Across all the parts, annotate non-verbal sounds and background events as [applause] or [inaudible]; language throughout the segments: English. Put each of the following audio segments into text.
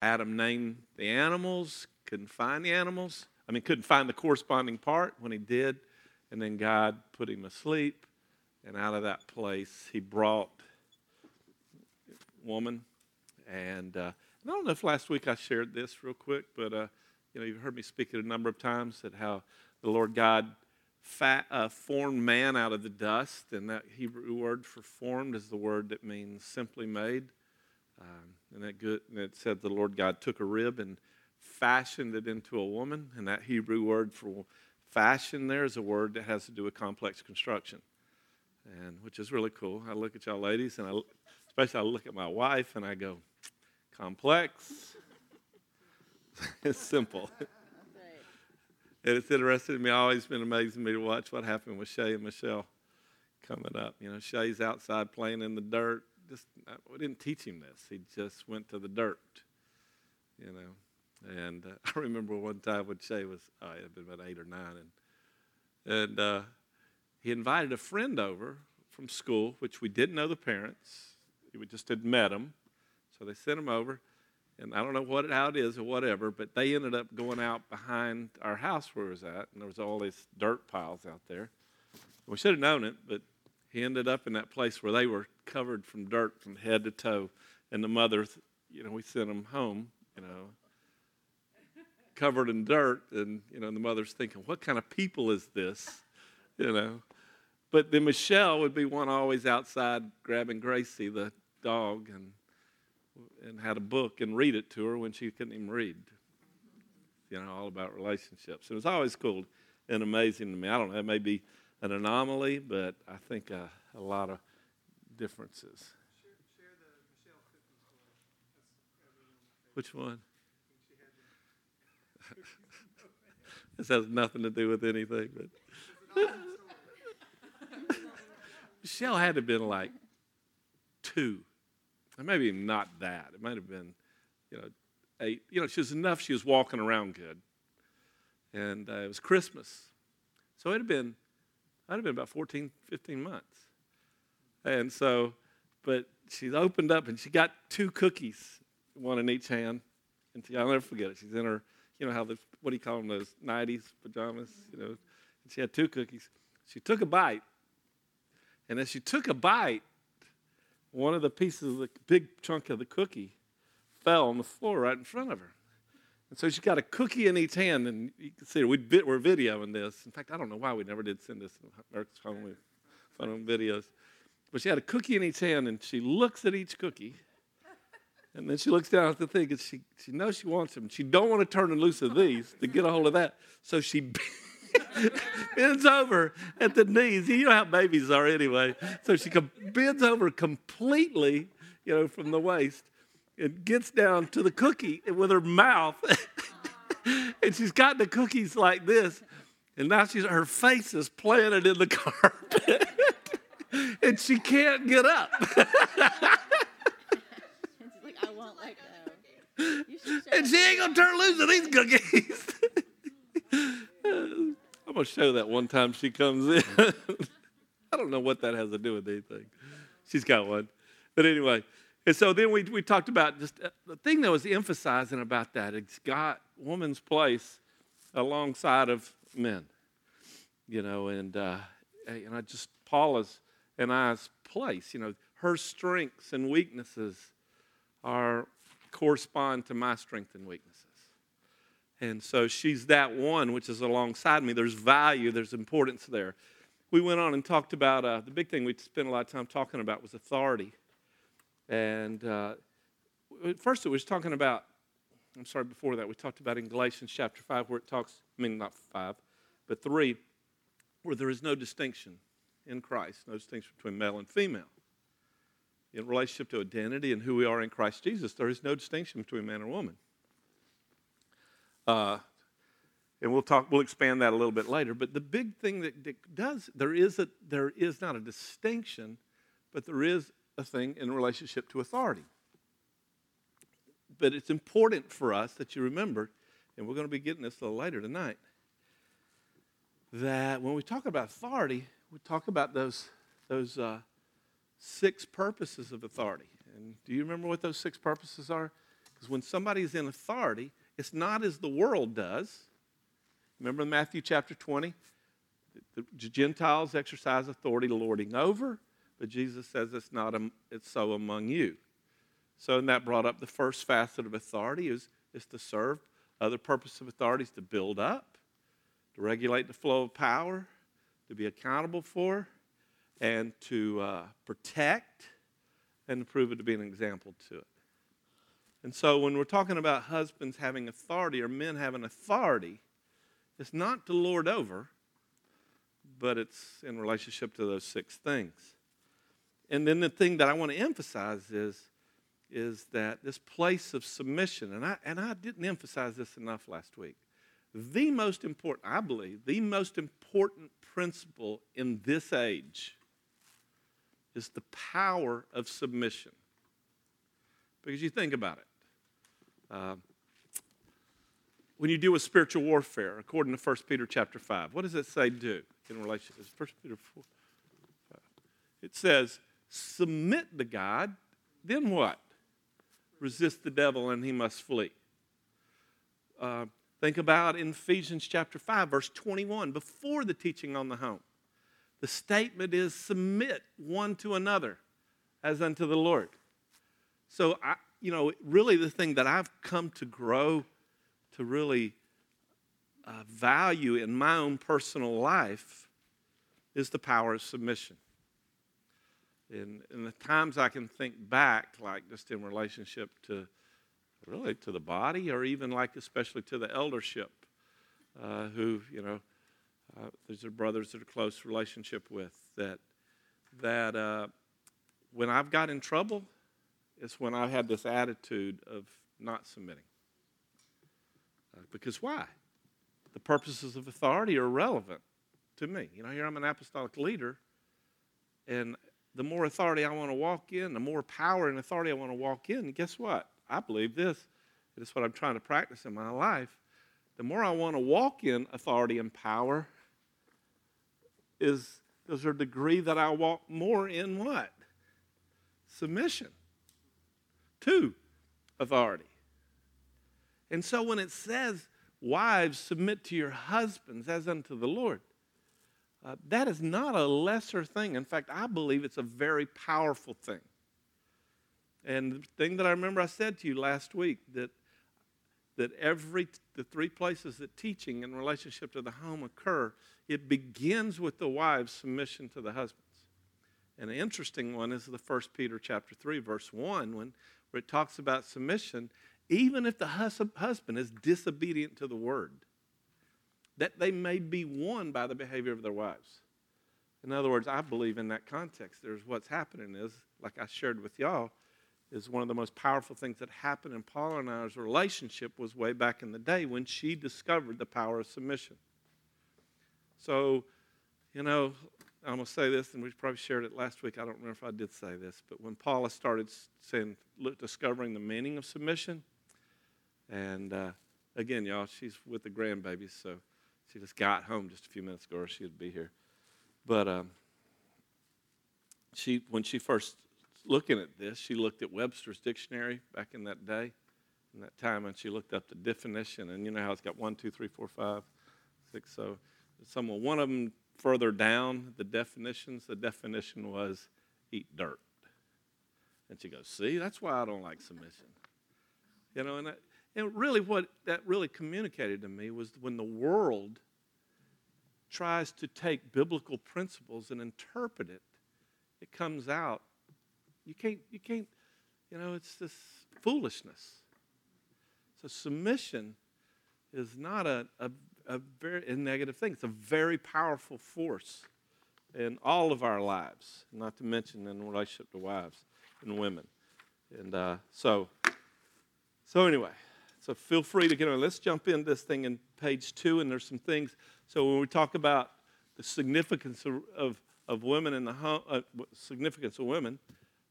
Adam named the animals, couldn't find the animals. I mean, couldn't find the corresponding part when he did. And then God put him asleep. And out of that place, he brought woman. And uh, I don't know if last week I shared this real quick, but uh, you know, you've heard me speak it a number of times that how the Lord God fat, uh, formed man out of the dust, and that Hebrew word for formed is the word that means simply made. Um, and that good, and it said the Lord God took a rib and fashioned it into a woman, and that Hebrew word for fashion there is a word that has to do with complex construction, and which is really cool. I look at y'all ladies, and I, especially I look at my wife, and I go, complex. [laughs] it's simple. [laughs] And it's interesting to me, always been amazing to me to watch what happened with Shay and Michelle coming up. You know, Shay's outside playing in the dirt. Just we didn't teach him this. He just went to the dirt. You know, and uh, [laughs] I remember one time when Shay was, it had been about eight or nine, and and uh, he invited a friend over from school, which we didn't know the parents. We just had met them, so they sent him over and I don't know what how it is or whatever, but they ended up going out behind our house where it was at, and there was all these dirt piles out there. We should have known it, but he ended up in that place where they were covered from dirt from head to toe, and the mother, you know, we sent them home, you know, covered in dirt, and you know, the mother's thinking, what kind of people is this, [laughs] you know? But then Michelle would be one always outside grabbing Gracie, the dog, and and had a book and read it to her when she couldn't even read. You know, all about relationships. It was always cool and amazing to me. I don't know, it may be an anomaly, but I think uh, a lot of differences. Which one? [laughs] this has nothing to do with anything, but [laughs] Michelle had to have been like two maybe not that. It might have been, you know, eight. You know, she was enough. She was walking around good, and uh, it was Christmas, so it had been, I'd have been about 14, 15 months, and so, but she opened up and she got two cookies, one in each hand, and she, I'll never forget it. She's in her, you know how the what do you call them those 90s pajamas, you know, and she had two cookies. She took a bite, and as she took a bite, one of the pieces of the big chunk of the cookie fell on the floor right in front of her. And so she got a cookie in each hand, and you can see her. We we're videoing this. In fact, I don't know why we never did send this America's Home Phone videos. But she had a cookie in each hand, and she looks at each cookie, and then she looks down at the thing, and she, she knows she wants them. She don't want to turn and loose of these to get a hold of that. So she [laughs] bends over at the knees. You know how babies are anyway. So she com- bends over completely, you know, from the waist and gets down to the cookie with her mouth. [laughs] and she's got the cookies like this. And now she's her face is planted in the [laughs] carpet. And she can't get up. [laughs] [laughs] and she ain't gonna turn loose of these cookies. [laughs] I'm going to show that one time she comes in. I don't know what that has to do with anything. She's got one. But anyway, and so then we, we talked about just uh, the thing that was emphasizing about that is God, woman's place alongside of men. You know, and, uh, and I just, Paula's and I's place, you know, her strengths and weaknesses are correspond to my strength and weaknesses. And so she's that one which is alongside me. There's value, there's importance there. We went on and talked about uh, the big thing we spent a lot of time talking about was authority. And uh, first, it was talking about, I'm sorry, before that, we talked about in Galatians chapter 5, where it talks, I mean, not 5, but 3, where there is no distinction in Christ, no distinction between male and female. In relationship to identity and who we are in Christ Jesus, there is no distinction between man and woman. Uh, and we'll talk, we'll expand that a little bit later. But the big thing that, that does, there is, a, there is not a distinction, but there is a thing in relationship to authority. But it's important for us that you remember, and we're going to be getting this a little later tonight, that when we talk about authority, we talk about those, those uh, six purposes of authority. And do you remember what those six purposes are? Because when somebody's in authority, it's not as the world does. Remember in Matthew chapter 20? The Gentiles exercise authority lording over, but Jesus says it's not it's so among you. So and that brought up the first facet of authority is, is to serve. Other purpose of authority is to build up, to regulate the flow of power, to be accountable for, and to uh, protect, and to prove it to be an example to it. And so when we're talking about husbands having authority or men having authority, it's not to lord over, but it's in relationship to those six things. And then the thing that I want to emphasize is, is that this place of submission, and I, and I didn't emphasize this enough last week. The most important, I believe, the most important principle in this age is the power of submission. Because you think about it. Uh, when you deal with spiritual warfare, according to 1 Peter chapter 5, what does it say do in relation to 1 Peter 4? It says, submit to God, then what? Resist the devil and he must flee. Uh, think about in Ephesians chapter 5, verse 21, before the teaching on the home. The statement is submit one to another as unto the Lord. So, I, you know, really the thing that I've come to grow to really uh, value in my own personal life is the power of submission. And, in the times I can think back, like just in relationship to really to the body, or even like especially to the eldership, uh, who you know, uh, these are brothers that are close relationship with that that uh, when I've got in trouble, it's when I had this attitude of not submitting. Uh, because why? The purposes of authority are relevant to me. You know, here I'm an apostolic leader, and the more authority I want to walk in, the more power and authority I want to walk in, guess what? I believe this. It's what I'm trying to practice in my life. The more I want to walk in authority and power, is there's a degree that I walk more in what? Submission to authority. And so when it says, Wives, submit to your husbands as unto the Lord, uh, that is not a lesser thing. In fact, I believe it's a very powerful thing. And the thing that I remember I said to you last week that that every the three places that teaching in relationship to the home occur, it begins with the wife's submission to the husbands. And an interesting one is the first Peter chapter 3, verse 1, when where it talks about submission, even if the hus- husband is disobedient to the word, that they may be won by the behavior of their wives. In other words, I believe in that context, there's what's happening is, like I shared with y'all, is one of the most powerful things that happened in Paula and I's relationship was way back in the day when she discovered the power of submission. So, you know, I'm going to say this, and we probably shared it last week. I don't remember if I did say this, but when Paula started saying, look, discovering the meaning of submission, and uh, again, y'all, she's with the grandbabies, so she just got home just a few minutes ago, or she'd be here. But um, she, when she first looking at this, she looked at Webster's dictionary back in that day, in that time, and she looked up the definition. And you know how it's got one, two, three, four, five, six. So, someone one of them further down the definitions, the definition was eat dirt. And she goes, See, that's why I don't like submission. You know, and, that, and really what that really communicated to me was when the world tries to take biblical principles and interpret it, it comes out. You can't, you can't, you know, it's this foolishness. So submission is not a, a a very a negative thing. It's a very powerful force in all of our lives, not to mention in relationship to wives and women. And uh, so, so anyway, so feel free to get on. Let's jump in this thing in page two, and there's some things. So when we talk about the significance of, of, of women in the home, uh, significance of women,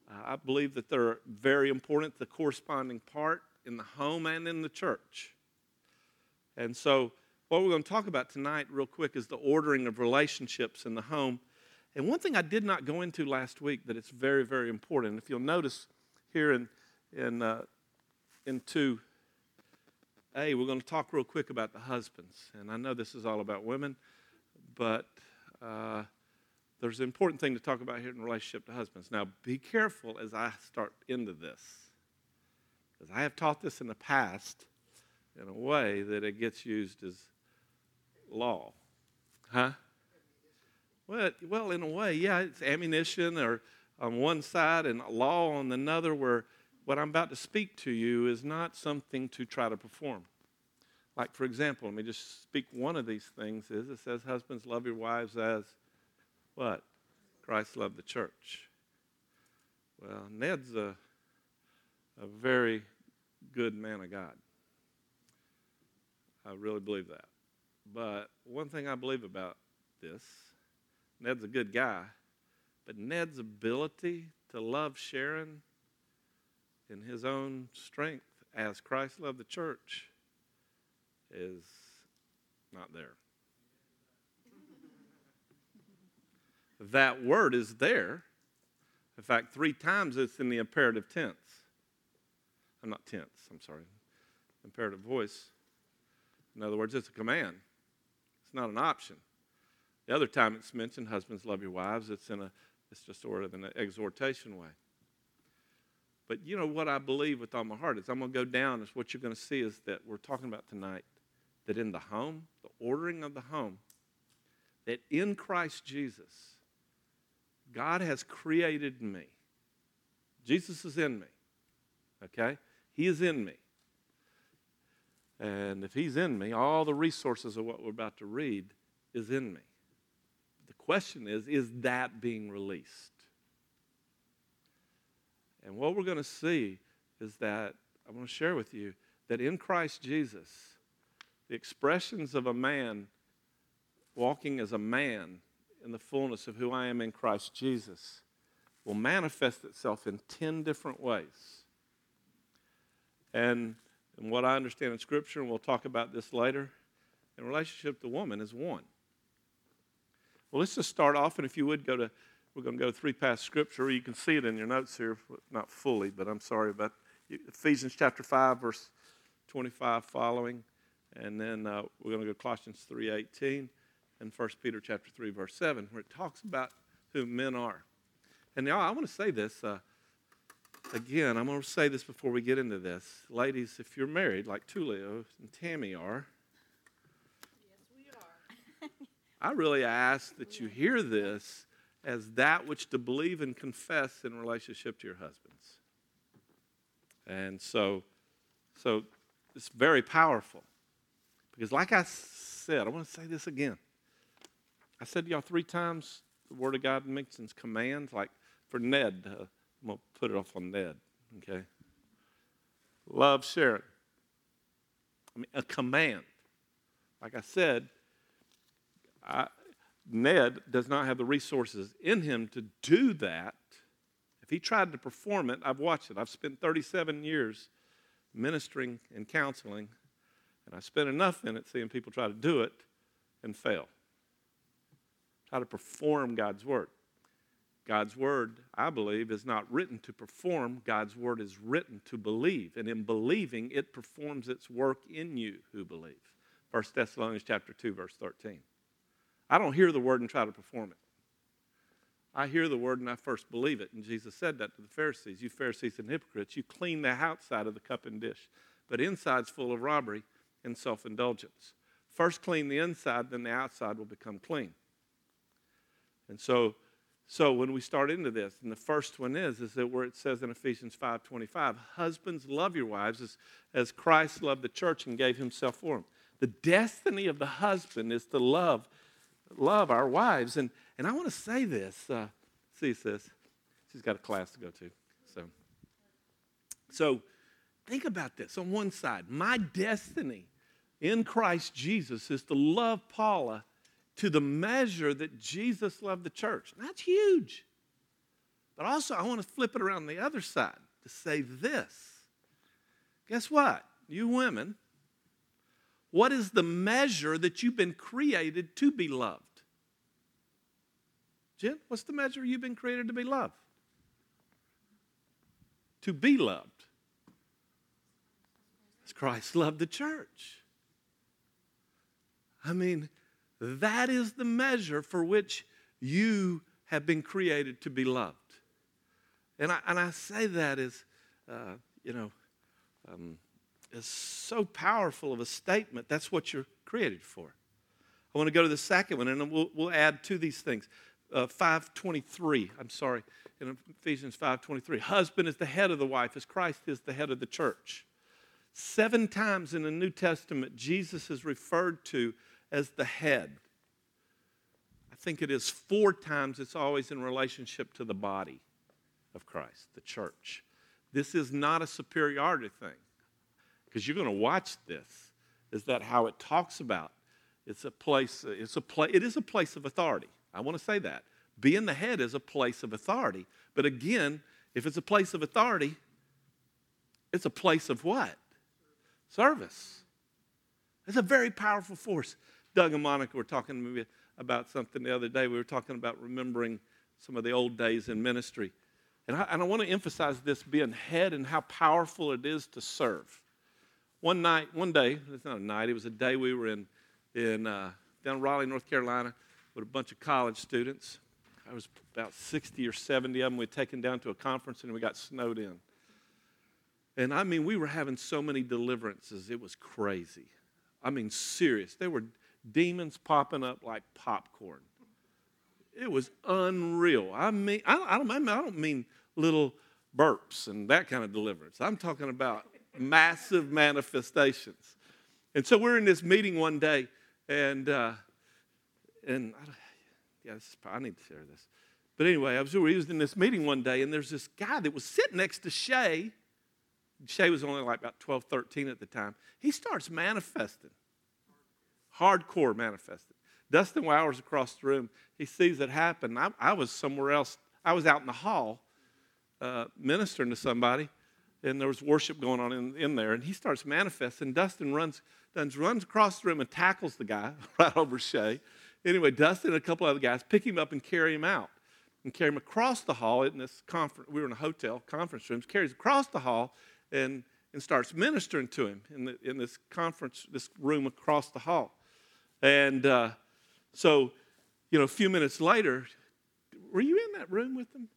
uh, I believe that they're very important, the corresponding part in the home and in the church. And so what we're going to talk about tonight, real quick, is the ordering of relationships in the home. And one thing I did not go into last week that it's very, very important. If you'll notice here in, in uh, in two a, we're going to talk real quick about the husbands. And I know this is all about women, but uh, there's an important thing to talk about here in relationship to husbands. Now, be careful as I start into this, because I have taught this in the past in a way that it gets used as law. Huh? Well, well, in a way, yeah, it's ammunition or on one side and law on another, where what I'm about to speak to you is not something to try to perform. Like, for example, let me just speak one of these things is it says, Husbands, love your wives as what? Christ loved the church. Well, Ned's a, a very good man of God. I really believe that. But one thing I believe about this, Ned's a good guy, but Ned's ability to love Sharon in his own strength as Christ loved the church is not there. That word is there. In fact, three times it's in the imperative tense. I'm not tense, I'm sorry. Imperative voice. In other words, it's a command, it's not an option. The other time it's mentioned, husbands love your wives, it's in a it's just sort of an exhortation way. But you know what I believe with all my heart is I'm going to go down is what you're going to see is that we're talking about tonight that in the home, the ordering of the home, that in Christ Jesus, God has created me. Jesus is in me. Okay? He is in me. And if he's in me, all the resources of what we're about to read is in me. The question is is that being released? And what we're going to see is that I want to share with you that in Christ Jesus, the expressions of a man walking as a man in the fullness of who I am in Christ Jesus will manifest itself in 10 different ways. And, and what I understand in Scripture, and we'll talk about this later, in relationship to woman is one. Well, let's just start off, and if you would go to, we're going to go three past Scripture. You can see it in your notes here, not fully, but I'm sorry about Ephesians chapter 5, verse 25 following. And then uh, we're going to go to Colossians 3.18 and 1 Peter chapter 3, verse 7, where it talks about who men are. And now I want to say this. Uh, again, I'm going to say this before we get into this. Ladies, if you're married, like Tulio and Tammy are, yes, we are. I really ask that you hear this as that which to believe and confess in relationship to your husbands. And so, so it's very powerful. Because, like I said, I want to say this again. I said to y'all three times the Word of God mentions commands. Like for Ned, uh, I'm going to put it off on Ned, okay? Love Sharon. I mean, a command. Like I said, I, Ned does not have the resources in him to do that. If he tried to perform it, I've watched it. I've spent 37 years ministering and counseling, and I spent enough in it seeing people try to do it and fail try to perform God's word. God's word, I believe, is not written to perform. God's word is written to believe. And in believing, it performs its work in you who believe. 1 Thessalonians chapter 2, verse 13. I don't hear the word and try to perform it. I hear the word and I first believe it. And Jesus said that to the Pharisees. You Pharisees and hypocrites, you clean the outside of the cup and dish, but inside's full of robbery and self indulgence. First clean the inside, then the outside will become clean. And so, so when we start into this, and the first one is, is that where it says in Ephesians 5.25, husbands love your wives as, as Christ loved the church and gave himself for them. The destiny of the husband is to love, love our wives. And, and I want to say this. Uh, see, sis, she's got a class to go to. So, so think about this. On one side, my destiny in Christ Jesus is to love Paula to the measure that Jesus loved the church. that's huge. But also, I want to flip it around the other side to say this. Guess what? You women, what is the measure that you've been created to be loved? Jen, what's the measure you've been created to be loved? To be loved. as Christ loved the church. I mean, that is the measure for which you have been created to be loved. And I, and I say that as, uh, you know, um, is so powerful of a statement. That's what you're created for. I want to go to the second one, and we'll, we'll add to these things. Uh, 523, I'm sorry, in Ephesians 523. Husband is the head of the wife, as Christ is the head of the church. Seven times in the New Testament, Jesus is referred to as the head. I think it is four times, it's always in relationship to the body of Christ, the church. This is not a superiority thing because you're going to watch this. Is that how it talks about? It's a place, it's a pla- it is a place of authority. I want to say that. Being the head is a place of authority. But again, if it's a place of authority, it's a place of what? Service. It's a very powerful force. Doug and Monica were talking about something the other day. We were talking about remembering some of the old days in ministry. And I, and I want to emphasize this being head and how powerful it is to serve. One night, one day, it's not a night, it was a day we were in, in uh, down Raleigh, North Carolina, with a bunch of college students. I was about 60 or 70 of them. We'd taken down to a conference and we got snowed in. And I mean, we were having so many deliverances, it was crazy. I mean, serious. There were demons popping up like popcorn. It was unreal. I mean, I, don't, I don't mean little burps and that kind of deliverance. I'm talking about massive manifestations. And so we're in this meeting one day, and uh, and I, yeah, is, I need to share this. But anyway, I was, we was in this meeting one day, and there's this guy that was sitting next to Shay. Shay was only like about 12, 13 at the time. He starts manifesting hardcore manifested. Dustin Wowers across the room, he sees it happen. I, I was somewhere else. I was out in the hall uh, ministering to somebody, and there was worship going on in, in there, and he starts manifesting. Dustin runs, runs across the room and tackles the guy [laughs] right over Shay. Anyway, Dustin and a couple other guys pick him up and carry him out and carry him across the hall in this conference. We were in a hotel, conference rooms, carries across the hall and, and starts ministering to him in, the, in this conference, this room across the hall. And uh, so, you know, a few minutes later, were you in that room with them?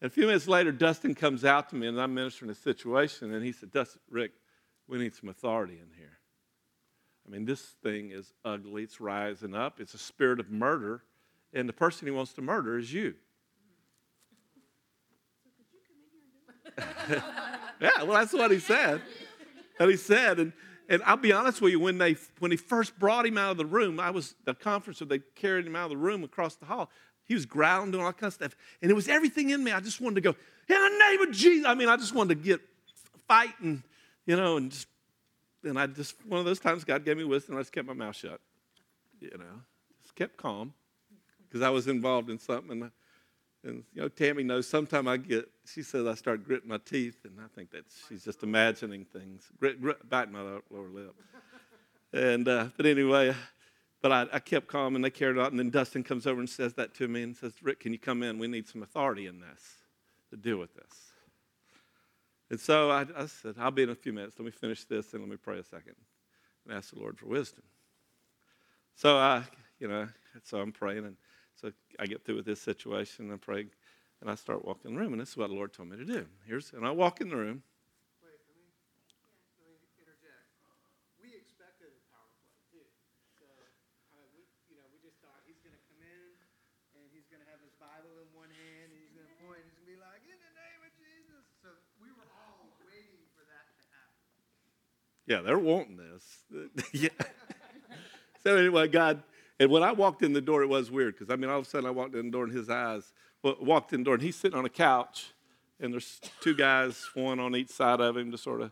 And a few minutes later, Dustin comes out to me, and I'm ministering a situation, and he said, Dustin, Rick, we need some authority in here. I mean, this thing is ugly. It's rising up. It's a spirit of murder, and the person he wants to murder is you. [laughs] yeah, well, that's what he said. [laughs] And he said, and and I'll be honest with you, when they when he first brought him out of the room, I was the conference where they carried him out of the room across the hall. He was growling, doing all kind of stuff, and it was everything in me. I just wanted to go in the name of Jesus. I mean, I just wanted to get fighting, you know, and just and I just one of those times God gave me wisdom. I just kept my mouth shut, you know, just kept calm because I was involved in something. And, you know, Tammy knows. Sometimes I get. She says I start gritting my teeth, and I think that she's just imagining things, grit, grit, biting my lower lip. And uh, but anyway, but I, I, kept calm, and they carried out. And then Dustin comes over and says that to me, and says, "Rick, can you come in? We need some authority in this to deal with this." And so I, I said, "I'll be in a few minutes. Let me finish this, and let me pray a second, and ask the Lord for wisdom." So I, you know, so I'm praying and so I get through with this situation and pray, and I start walking the room, and this is what the Lord told me to do. Here's, and I walk in the room. Wait, let me, let me interject. We expected a power play too. So, uh, we, you know, we just thought he's going to come in and he's going to have his Bible in one hand and he's going to point and he's going to be like, "In the name of Jesus." So we were all waiting for that to happen. Yeah, they're wanting this. [laughs] yeah. so anyway, God and when I walked in the door, it was weird because I mean, all of a sudden I walked in the door and his eyes well, walked in the door and he's sitting on a couch and there's two guys, one on each side of him to sort of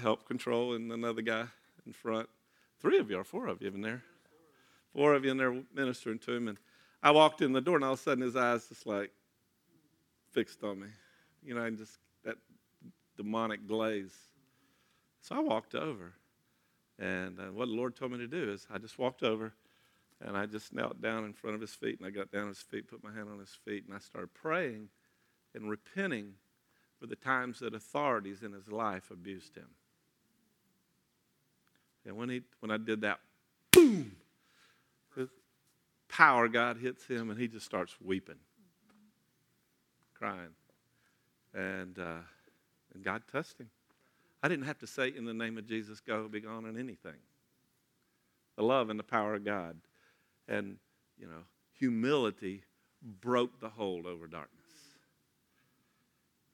help control, and another guy in front. Three of you or four of you in there. Four of you in there ministering to him. And I walked in the door and all of a sudden his eyes just like fixed on me. You know, and just that demonic glaze. So I walked over. And uh, what the Lord told me to do is I just walked over and I just knelt down in front of his feet, and I got down on his feet, put my hand on his feet, and I started praying and repenting for the times that authorities in his life abused him. And when, he, when I did that, boom, the power God hits him and he just starts weeping, crying. And, uh, and God touched him. I didn't have to say, in the name of Jesus, go, be gone, and anything. The love and the power of God. And, you know, humility broke the hold over darkness.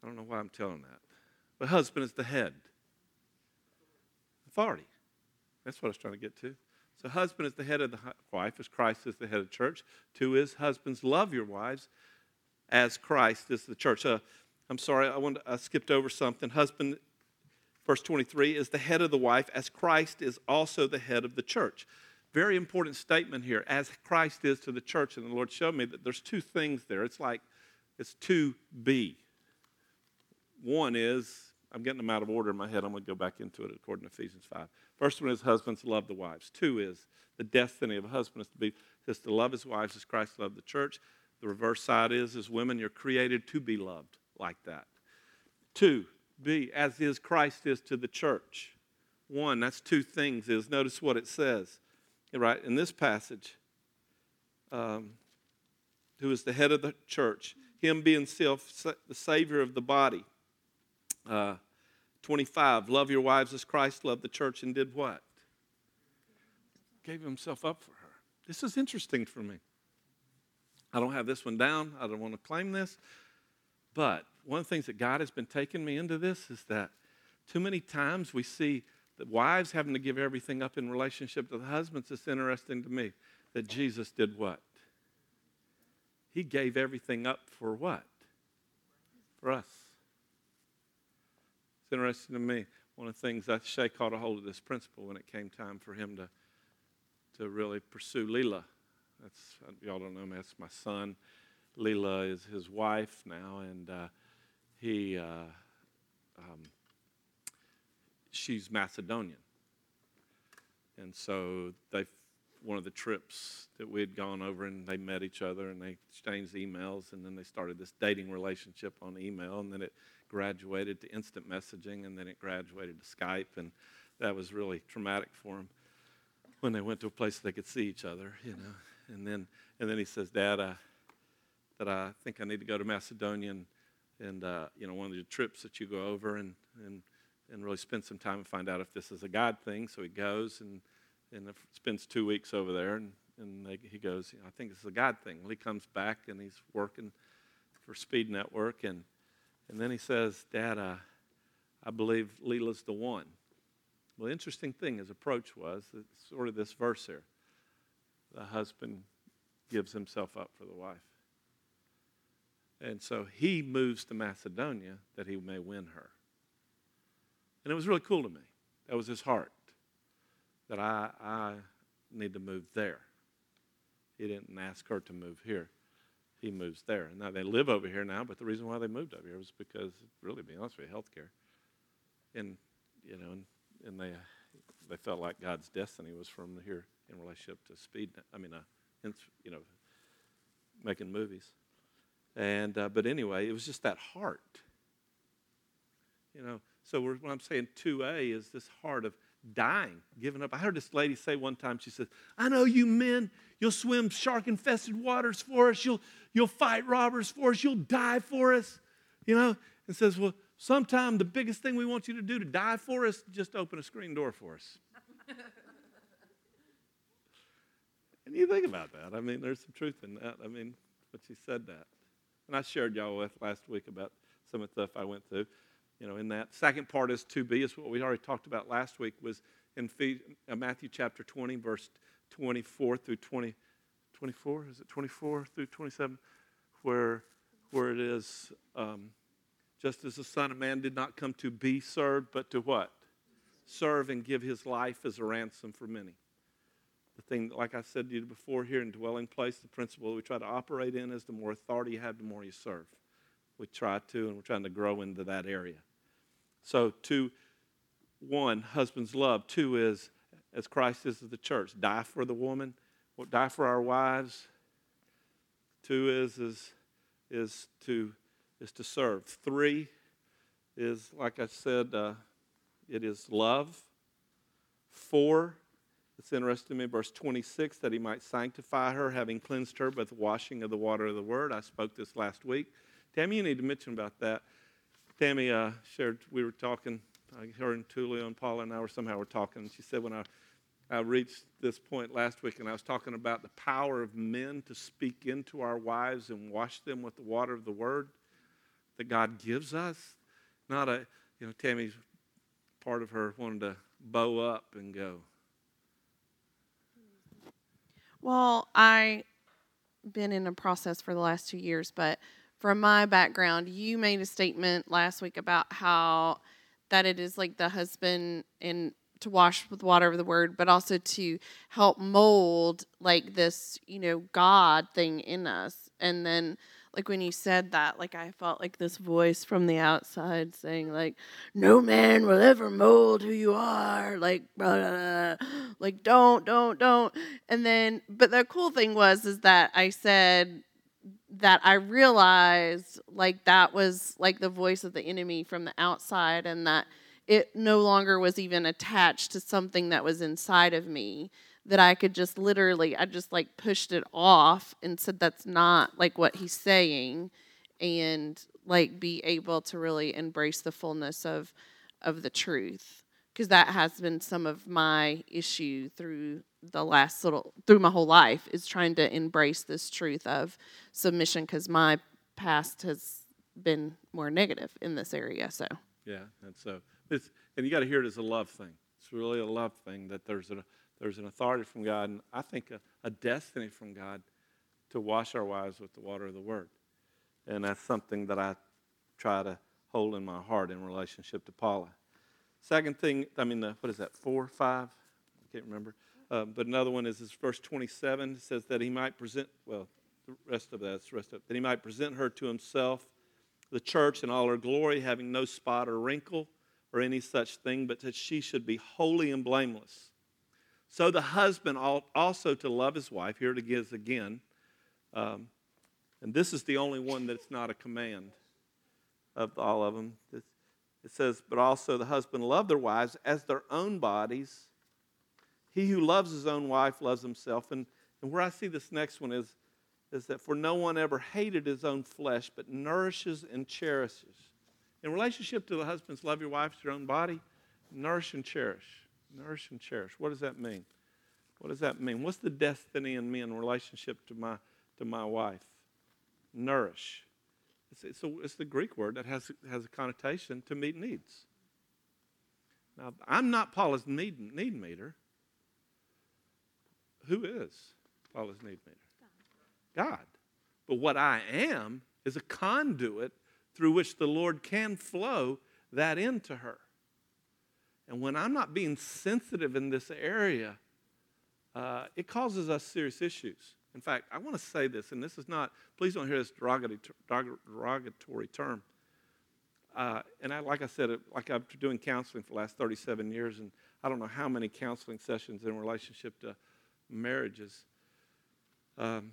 I don't know why I'm telling that. But husband is the head. Authority. That's what I was trying to get to. So, husband is the head of the wife, as Christ is the head of church. Two is husbands love your wives as Christ is the church. Uh, I'm sorry, I, wanted, I skipped over something. Husband, verse 23, is the head of the wife as Christ is also the head of the church. Very important statement here, as Christ is to the church. And the Lord showed me that there's two things there. It's like it's to be. One is I'm getting them out of order in my head. I'm going to go back into it according to Ephesians 5. First one is husbands love the wives. Two is the destiny of a husband is to be just to love his wives as Christ loved the church. The reverse side is as women, you're created to be loved like that. Two, be as is Christ is to the church. One, that's two things. Is notice what it says, right in this passage. Um, who is the head of the church? Him being self the savior of the body uh, 25, love your wives as Christ loved the church and did what? Gave himself up for her. This is interesting for me. I don't have this one down. I don't want to claim this. But one of the things that God has been taking me into this is that too many times we see the wives having to give everything up in relationship to the husbands. It's interesting to me that Jesus did what? He gave everything up for what? For us It's interesting to me. One of the things that Shay caught a hold of this principle when it came time for him to, to really pursue Leela. That's y'all don't know me. That's my son. Leela is his wife now, and uh, he uh, um, she's Macedonian, and so they one of the trips that we had gone over and they met each other and they exchanged emails and then they started this dating relationship on email and then it graduated to instant messaging, and then it graduated to Skype, and that was really traumatic for him when they went to a place they could see each other, you know. And then, and then he says, Dad, that I think I need to go to Macedonia and, and uh, you know, one of the trips that you go over and, and, and really spend some time and find out if this is a God thing. So he goes and, and spends two weeks over there, and, and they, he goes, I think this is a God thing. Well, he comes back and he's working for Speed Network, and and then he says, Dad, uh, I believe Leela's the one. Well, the interesting thing his approach was sort of this verse here the husband gives himself up for the wife. And so he moves to Macedonia that he may win her. And it was really cool to me. That was his heart, that I, I need to move there. He didn't ask her to move here he moves there. And now they live over here now, but the reason why they moved over here was because, really, be honest with you, healthcare. And, you know, and, and they, they felt like God's destiny was from here in relationship to speed, I mean, uh, you know, making movies. And, uh, but anyway, it was just that heart. You know, so what I'm saying 2A is this heart of dying, giving up. I heard this lady say one time, she said, I know you men, you'll swim shark infested waters for us, you'll, you'll fight robbers for us, you'll die for us. You know, and says, Well, sometime the biggest thing we want you to do to die for us, just open a screen door for us. [laughs] and you think about that. I mean, there's some truth in that. I mean, but she said that. And I shared y'all with last week about some of the stuff I went through you know, in that. Second part is to be, is what we already talked about last week, was in uh, Matthew chapter 20, verse 24 through 20, 24, is it 24 through 27, where, where it is, um, just as the Son of Man did not come to be served, but to what? Serve and give his life as a ransom for many. The thing, like I said to you before here in dwelling place, the principle we try to operate in is the more authority you have, the more you serve. We try to, and we're trying to grow into that area. So, two, one, husbands love. Two is, as Christ is of the church, die for the woman, die for our wives. Two is, is, is, to, is to serve. Three is, like I said, uh, it is love. 4, it's interesting me, verse 26, that he might sanctify her, having cleansed her by the washing of the water of the word. I spoke this last week. Tammy, you need to mention about that. Tammy uh, shared, we were talking, uh, her and Tulio and Paula and I were somehow were talking. She said when I, I reached this point last week and I was talking about the power of men to speak into our wives and wash them with the water of the word that God gives us. Not a, you know, Tammy's part of her wanted to bow up and go. Well, I've been in a process for the last two years, but from my background, you made a statement last week about how that it is like the husband and to wash with water of the word, but also to help mold like this, you know, God thing in us. And then like when you said that, like I felt like this voice from the outside saying, like, no man will ever mold who you are. Like, blah, blah, blah. like don't, don't, don't. And then, but the cool thing was is that I said that I realized like that was like the voice of the enemy from the outside, and that it no longer was even attached to something that was inside of me that I could just literally, I just like pushed it off and said that's not like what he's saying, and like be able to really embrace the fullness of of the truth because that has been some of my issue through the last little through my whole life is trying to embrace this truth of submission because my past has been more negative in this area so Yeah, and so it's and you got to hear it as a love thing. It's really a love thing that there's a there's an authority from God, and I think a, a destiny from God to wash our wives with the water of the Word, and that's something that I try to hold in my heart in relationship to Paula. Second thing, I mean, what is that? Four, five? I can't remember. Uh, but another one is this verse 27 it says that he might present. Well, the rest of that's the rest of. That he might present her to himself, the church in all her glory, having no spot or wrinkle or any such thing, but that she should be holy and blameless. So the husband ought also to love his wife. Here it is again. Um, and this is the only one that's not a command of all of them. It says, but also the husband love their wives as their own bodies. He who loves his own wife loves himself. And, and where I see this next one is, is that for no one ever hated his own flesh, but nourishes and cherishes. In relationship to the husbands, love your wife as your own body, nourish and cherish. Nourish and cherish. What does that mean? What does that mean? What's the destiny in me in relationship to my, to my wife? Nourish. It's, it's, a, it's the Greek word that has, has a connotation to meet needs. Now, I'm not Paula's need, need meter. Who is Paula's need meter? God. But what I am is a conduit through which the Lord can flow that into her. And when I'm not being sensitive in this area, uh, it causes us serious issues. In fact, I want to say this, and this is not, please don't hear this derogatory, term. Uh, and I, like I said, like I've been doing counseling for the last 37 years, and I don't know how many counseling sessions in relationship to marriages. Um,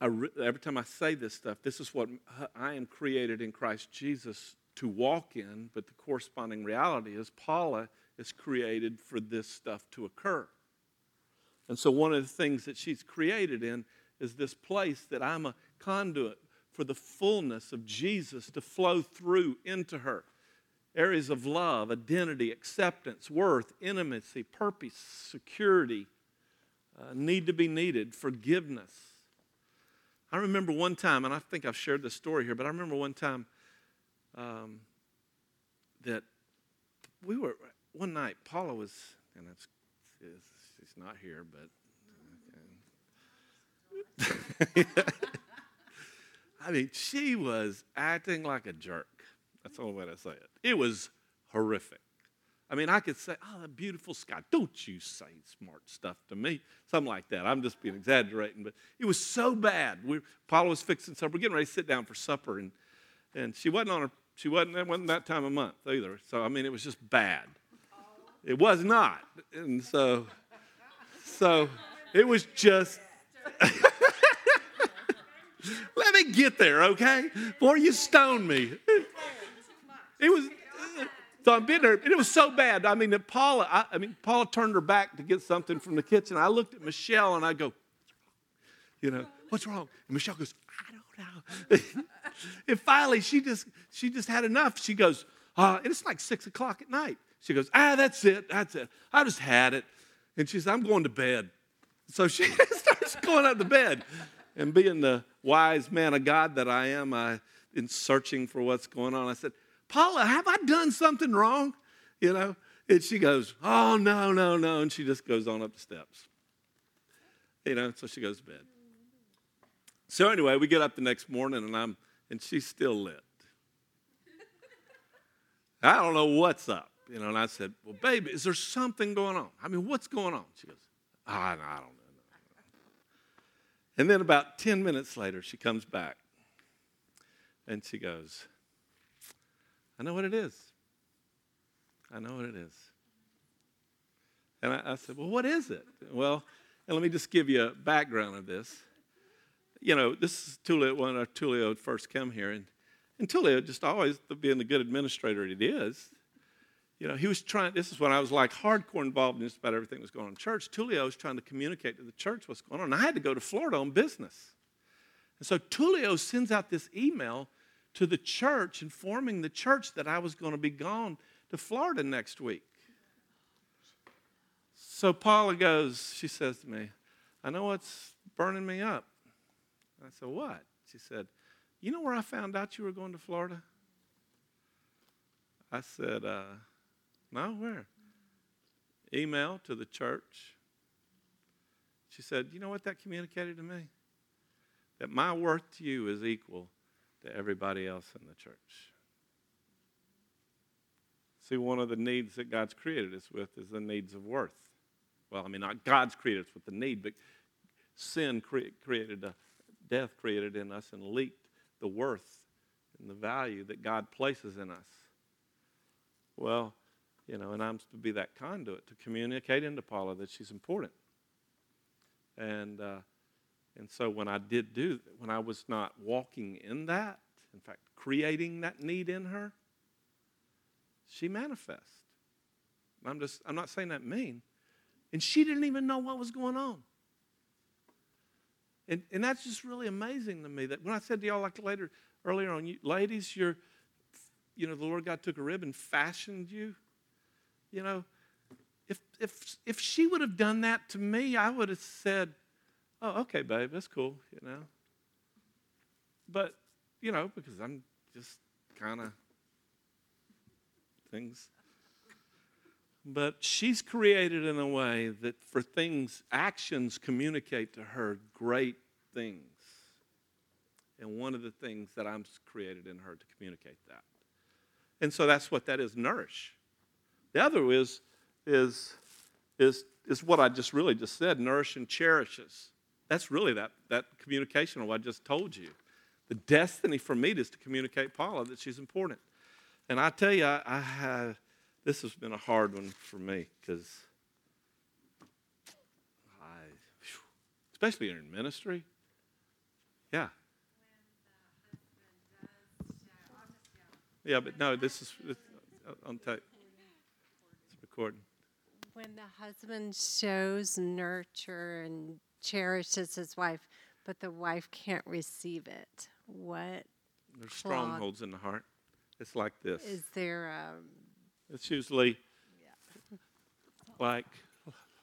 re- every time I say this stuff, this is what I am created in Christ Jesus to walk in, but the corresponding reality is Paula is created for this stuff to occur. And so, one of the things that she's created in is this place that I'm a conduit for the fullness of Jesus to flow through into her. Areas of love, identity, acceptance, worth, intimacy, purpose, security, uh, need to be needed, forgiveness. I remember one time, and I think I've shared this story here, but I remember one time um, that we were, one night, Paula was, and it's, it's She's not here, but. Okay. [laughs] I mean, she was acting like a jerk. That's the only way to say it. It was horrific. I mean, I could say, oh, beautiful sky. Don't you say smart stuff to me. Something like that. I'm just being exaggerating, but it was so bad. We, Paula was fixing supper. We're getting ready to sit down for supper, and, and she wasn't on her, she wasn't, it wasn't that time of month either. So, I mean, it was just bad. It was not. And so so it was just. [laughs] Let me get there, okay? Before you stone me. It was. So I'm being there, and it was so bad. I mean, Paula, I, I mean, Paula turned her back to get something from the kitchen. I looked at Michelle and I go, you know, what's wrong? And Michelle goes, I don't know. [laughs] and finally, she just she just had enough. She goes, uh, and it's like six o'clock at night. She goes, ah, that's it, that's it. I just had it. And she says, I'm going to bed. So she [laughs] starts going up to bed. And being the wise man of God that I am, I in searching for what's going on, I said, Paula, have I done something wrong? You know? And she goes, Oh, no, no, no. And she just goes on up the steps. You know, so she goes to bed. So anyway, we get up the next morning and I'm and she's still lit. I don't know what's up. You know, and I said, Well, baby, is there something going on? I mean, what's going on? She goes, oh, I, don't know. And then about 10 minutes later, she comes back and she goes, I know what it is. I know what it is. And I, I said, Well, what is it? Well, and let me just give you a background of this. You know, this is Tulio when Tulio first came here, and, and Tulio just always being the good administrator it is. You know, he was trying, this is when I was like hardcore involved in just about everything that was going on in church. Tulio was trying to communicate to the church what's going on. I had to go to Florida on business. And so Tulio sends out this email to the church, informing the church that I was going to be gone to Florida next week. So Paula goes, she says to me, I know what's burning me up. I said, What? She said, You know where I found out you were going to Florida? I said, uh, No, where? Email to the church. She said, You know what that communicated to me? That my worth to you is equal to everybody else in the church. See, one of the needs that God's created us with is the needs of worth. Well, I mean, not God's created us with the need, but sin cre- created a death created in us and leaked the worth and the value that God places in us. Well, you know, and I'm to be that conduit to communicate into Paula that she's important. And uh, and so when I did do, when I was not walking in that, in fact, creating that need in her, she manifests. I'm just, I'm not saying that mean. And she didn't even know what was going on. And, and that's just really amazing to me that when I said to y'all like later, earlier on, you, ladies, you're, you know, the Lord God took a rib and fashioned you. You know, if, if, if she would have done that to me, I would have said, oh, okay, babe, that's cool, you know. But, you know, because I'm just kind of things. But she's created in a way that for things, actions communicate to her great things. And one of the things that I'm created in her to communicate that. And so that's what that is, nourish. The other is, is, is, is what I just really just said, nourish and cherishes. That's really that, that communication of what I just told you. The destiny for me is to communicate Paula that she's important. And I tell you, I, I have, this has been a hard one for me because I, especially in ministry, yeah. Yeah, but no, this is on tape. Recording. When the husband shows nurture and cherishes his wife, but the wife can't receive it, what There's strongholds in the heart. It's like this. is there? Um, It's usually like,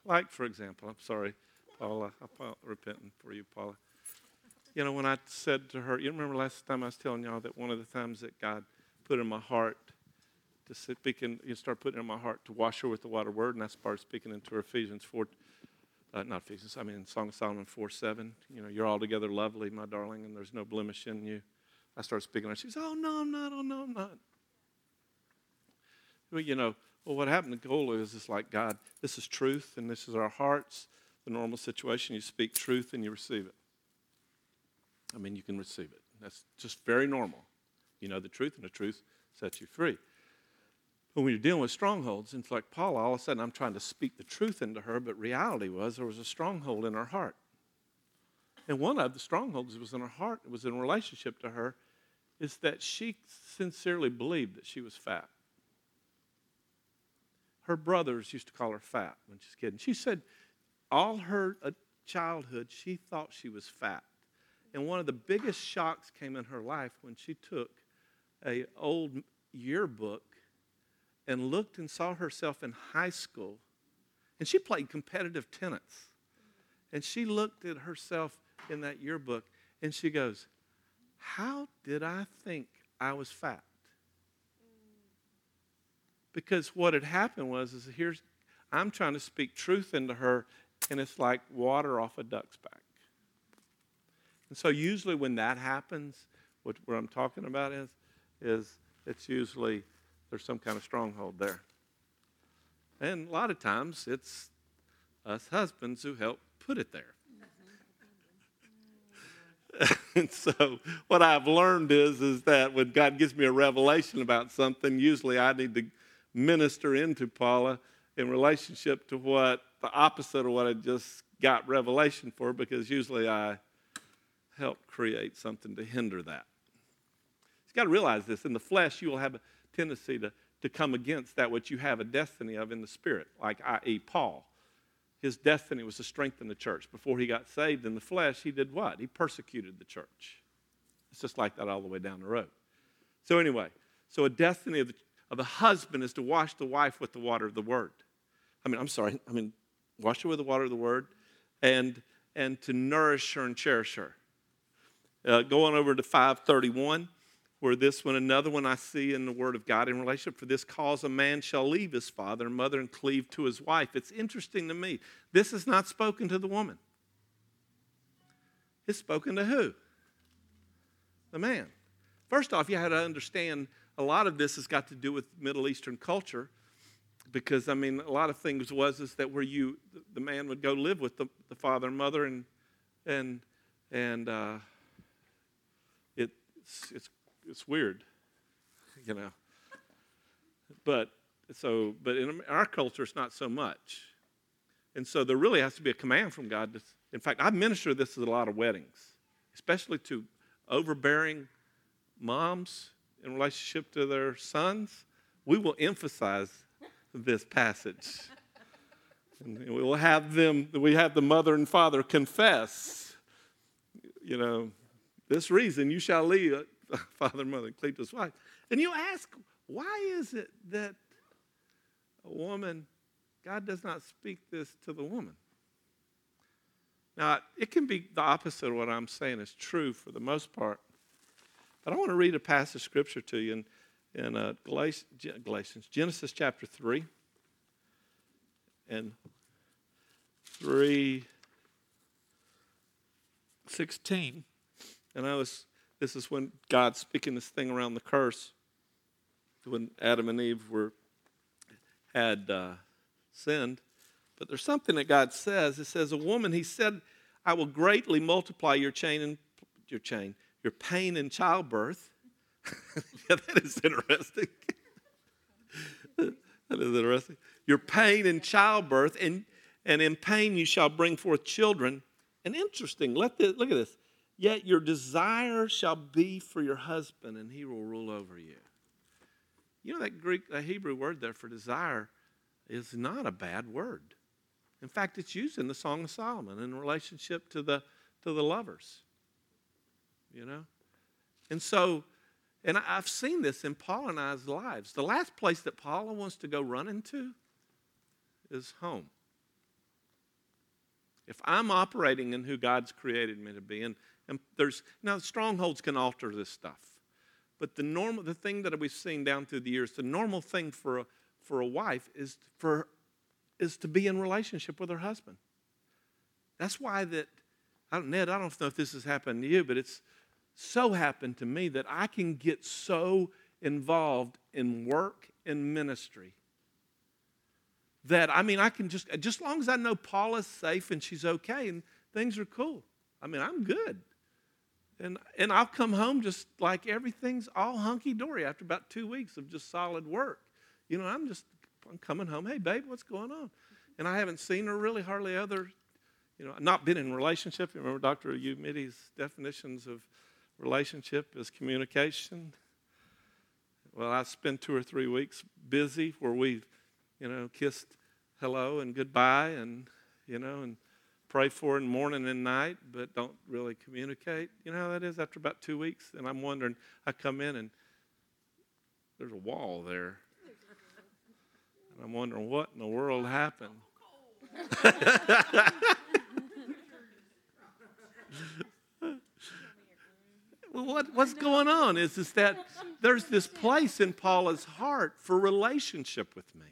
like for example, I'm sorry, Paula, I'm repenting for you, Paula. You know, when I said to her, you remember last time I was telling y'all that one of the times that God put in my heart to speak and you start putting in my heart to wash her with the water word, and I started speaking into her Ephesians 4, uh, not Ephesians, I mean Song of Solomon 4 7. You know, you're altogether lovely, my darling, and there's no blemish in you. I started speaking to her. She says, Oh, no, I'm not. Oh, no, I'm not. Well, you know, well, what happened to Gola is it's like, God, this is truth and this is our hearts. The normal situation, you speak truth and you receive it. I mean, you can receive it. That's just very normal. You know the truth, and the truth sets you free. When you're dealing with strongholds, it's like Paula, all of a sudden I'm trying to speak the truth into her, but reality was there was a stronghold in her heart. And one of the strongholds was in her heart, it was in relationship to her, is that she sincerely believed that she was fat. her brothers used to call her fat when she's a kid. And she said all her uh, childhood, she thought she was fat. And one of the biggest shocks came in her life when she took a old yearbook and looked and saw herself in high school. And she played competitive tennis. And she looked at herself in that yearbook and she goes, How did I think I was fat? Because what had happened was, is here's, I'm trying to speak truth into her, and it's like water off a duck's back. And so usually when that happens, what, what I'm talking about is, is it's usually there's some kind of stronghold there. And a lot of times it's us husbands who help put it there. [laughs] and so what I've learned is is that when God gives me a revelation about something, usually I need to minister into Paula in relationship to what the opposite of what I just got revelation for, because usually I help create something to hinder that. You've got to realize this. In the flesh, you will have tendency to, to come against that which you have a destiny of in the spirit, like i.e., Paul. His destiny was to strengthen the church. Before he got saved in the flesh, he did what? He persecuted the church. It's just like that all the way down the road. So, anyway, so a destiny of the, of a husband is to wash the wife with the water of the word. I mean, I'm sorry, I mean, wash her with the water of the word and, and to nourish her and cherish her. Uh, going over to 531, where this one, another one I see in the Word of God in relationship for this cause, a man shall leave his father and mother and cleave to his wife. It's interesting to me. This is not spoken to the woman, it's spoken to who? The man. First off, you had to understand a lot of this has got to do with Middle Eastern culture because I mean a lot of things was is that where you the man would go live with the, the father and mother and and and uh, it, it's, it's it's weird, [laughs] you know. But so but in our culture it's not so much, and so there really has to be a command from God. To, in fact, I minister this at a lot of weddings, especially to overbearing moms in relationship to their sons. We will emphasize this passage. And we will have them, we have the mother and father confess, you know, this reason you shall leave [laughs] father mother his wife. And you ask, why is it that a woman, God does not speak this to the woman? Now, it can be the opposite of what I'm saying is true for the most part. But I want to read a passage of scripture to you. And in uh, Galatians, Genesis chapter 3 and 3 16. And I was, this is when God's speaking this thing around the curse, when Adam and Eve were, had uh, sinned. But there's something that God says. It says, A woman, he said, I will greatly multiply your chain and your chain, your pain in childbirth [laughs] yeah, that is interesting. [laughs] that is interesting. Your pain in childbirth, and, and in pain you shall bring forth children. And interesting, let this, look at this. Yet your desire shall be for your husband, and he will rule over you. You know that Greek, that Hebrew word there for desire is not a bad word. In fact, it's used in the Song of Solomon in relationship to the to the lovers. You know? And so and I've seen this in Paul and I's lives. The last place that Paula wants to go running to is home. If I'm operating in who God's created me to be, and, and there's now strongholds can alter this stuff. But the normal the thing that we've seen down through the years, the normal thing for a for a wife is for is to be in relationship with her husband. That's why that I don't, Ned, I don't know if this has happened to you, but it's so happened to me that I can get so involved in work and ministry that I mean I can just just long as I know Paula's safe and she's okay and things are cool. I mean I'm good. And and I'll come home just like everything's all hunky dory after about two weeks of just solid work. You know, I'm just I'm coming home, hey babe, what's going on? And I haven't seen her really hardly other, you know, not been in relationship. You remember Dr. Umitti's definitions of relationship is communication. Well, I spent two or three weeks busy where we you know, kissed hello and goodbye and, you know, and pray for in morning and night, but don't really communicate. You know how that is after about two weeks? And I'm wondering, I come in and there's a wall there. And I'm wondering what in the world happened. [laughs] well, what, what's going on is, is that there's this place in Paula's heart for relationship with me.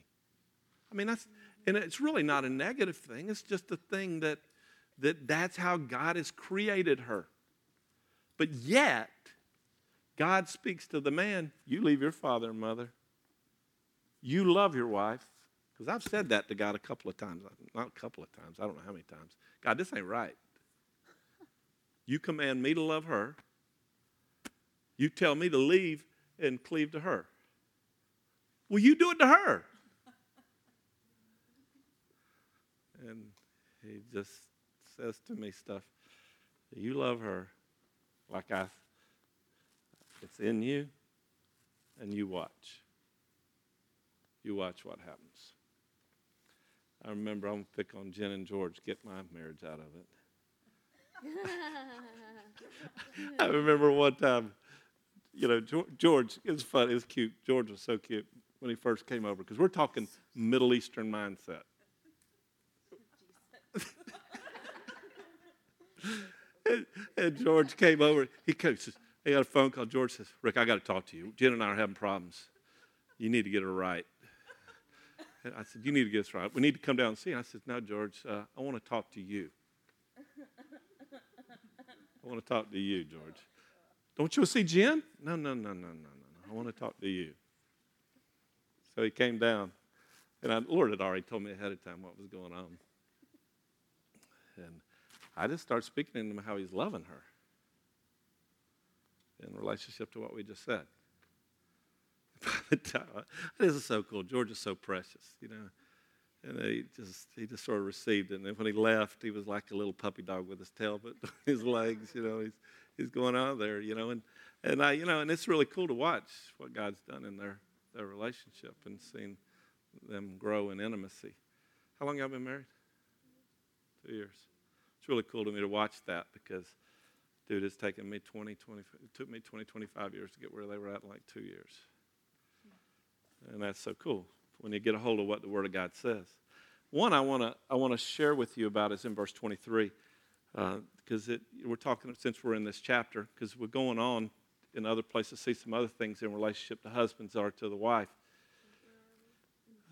I mean, that's, and it's really not a negative thing. It's just a thing that, that that's how God has created her. But yet, God speaks to the man, you leave your father and mother. You love your wife. Because I've said that to God a couple of times. Not a couple of times, I don't know how many times. God, this ain't right. You command me to love her. You tell me to leave and cleave to her. Well, you do it to her. And he just says to me stuff. You love her like I it's in you, and you watch. You watch what happens. I remember I'm pick on Jen and George, get my marriage out of it. [laughs] I remember one time, you know, George, it was fun, it cute. George was so cute when he first came over, because we're talking Middle Eastern mindset. And, and, George came over, he comes, he got a phone call. George says, Rick, I got to talk to you. Jen and I are having problems. You need to get her right. And I said, You need to get us right. We need to come down and see. And I said, No, George, uh, I want to talk to you. I want to talk to you, George. Don't you see Jen? No, no, no, no, no, no, no. I want to talk to you. So he came down. And I, Lord had already told me ahead of time what was going on. And I just started speaking to him how he's loving her in relationship to what we just said. [laughs] this is so cool. George is so precious, you know. And he just he just sort of received it. And then when he left, he was like a little puppy dog with his tail, but his legs, you know, he's he's going out there, you know. And and I, you know, and it's really cool to watch what God's done in their their relationship and seeing them grow in intimacy. How long y'all been married? Two years. It's really cool to me to watch that because dude, it's taken me 20, 20, it took me 20, 25 years to get where they were at in like two years. And that's so cool when you get a hold of what the Word of God says. One I want to I want to share with you about is in verse 23, because uh, we're talking since we're in this chapter, because we're going on in other places see some other things in relationship to husbands are to the wife.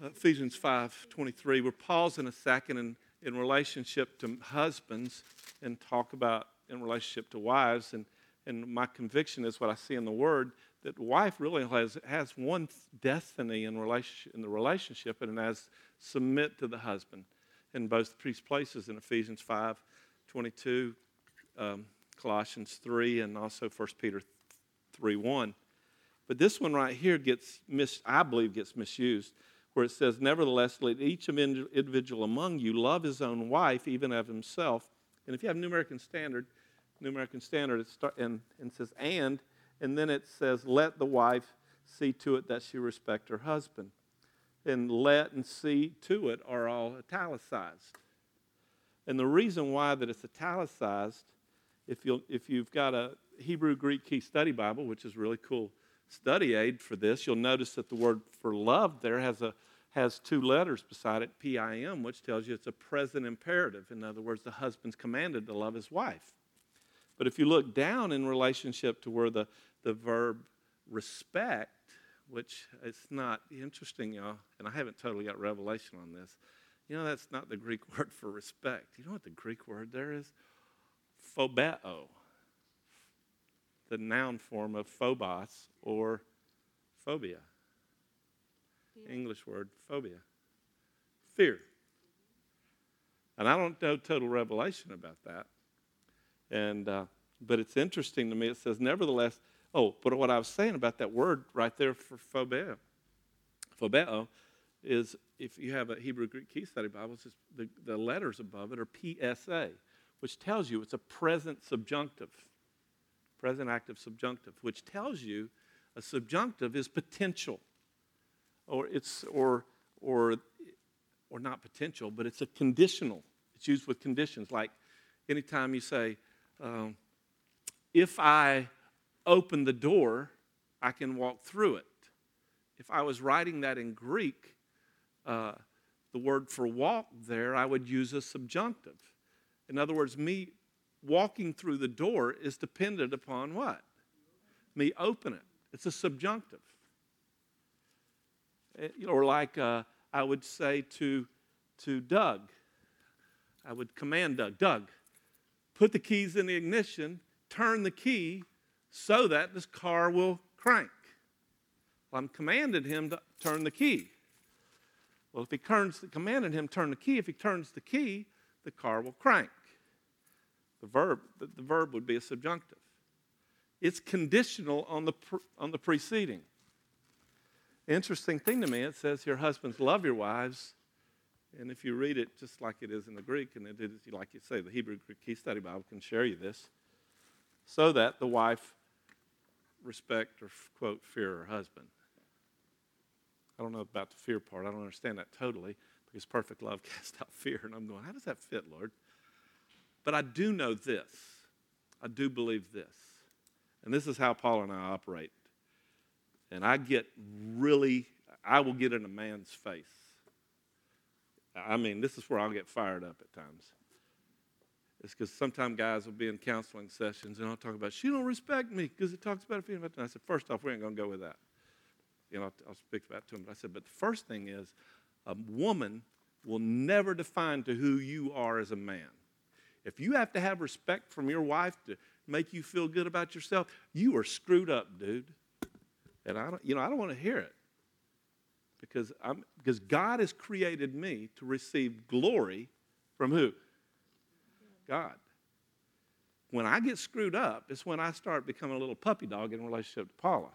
Uh, Ephesians 5:23. We're pausing a second in, in relationship to husbands and talk about in relationship to wives. And, and my conviction is what I see in the Word that wife really has, has one destiny in, relationship, in the relationship, and as submit to the husband in both these places in Ephesians 5 22, um, Colossians 3, and also 1 Peter 3 1. But this one right here gets, mis- I believe, gets misused, where it says, Nevertheless, let each individual among you love his own wife, even of himself. And if you have New American Standard, New American Standard, it start, and, and says, and, and then it says, let the wife see to it that she respect her husband. And let and see to it are all italicized. And the reason why that it's italicized, if, you if you've got a Hebrew Greek Key Study Bible, which is really cool study aid for this, you'll notice that the word for love there has a has two letters beside it, P-I-M, which tells you it's a present imperative. In other words, the husband's commanded to love his wife. But if you look down in relationship to where the, the verb respect, which it's not interesting, y'all, and I haven't totally got revelation on this. You know, that's not the Greek [laughs] word for respect. You know what the Greek word there is? Phobeo, the noun form of phobos or phobia. English word, phobia. Fear. And I don't know total revelation about that. And, uh, but it's interesting to me. It says, nevertheless, oh, but what I was saying about that word right there for phobeo, phobeo, is if you have a Hebrew Greek Key Study Bible, the, the letters above it are PSA, which tells you it's a present subjunctive, present active subjunctive, which tells you a subjunctive is potential, or it's or or, or not potential, but it's a conditional. It's used with conditions. Like anytime you say, um, if I open the door, I can walk through it. If I was writing that in Greek, uh, the word for walk there, I would use a subjunctive. In other words, me walking through the door is dependent upon what? Me open it. It's a subjunctive. Eh, you know, or like uh, I would say to, to Doug, I would command Doug, Doug, put the keys in the ignition, turn the key so that this car will crank. Well, I'm commanded him to turn the key. Well, if he turns, commanded him turn the key, if he turns the key, the car will crank. The verb, the, the verb would be a subjunctive. It's conditional on the, on the preceding. Interesting thing to me, it says here, husbands, love your wives. And if you read it just like it is in the Greek, and it is, like you say, the Hebrew Greek Key Study Bible can share you this, so that the wife respect or, quote, fear her husband. I don't know about the fear part. I don't understand that totally because perfect love [laughs] casts out fear. And I'm going, how does that fit, Lord? But I do know this. I do believe this. And this is how Paul and I operate. And I get really, I will get in a man's face. I mean, this is where I'll get fired up at times. It's because sometimes guys will be in counseling sessions and I'll talk about, she don't respect me because it talks about a feeling about I said, first off, we ain't going to go with that. You know, I'll, I'll speak about to him. But I said, but the first thing is a woman will never define to who you are as a man. If you have to have respect from your wife to make you feel good about yourself, you are screwed up, dude. And I don't, you know, I don't want to hear it. Because I'm because God has created me to receive glory from who? God. When I get screwed up, it's when I start becoming a little puppy dog in relationship to Paula.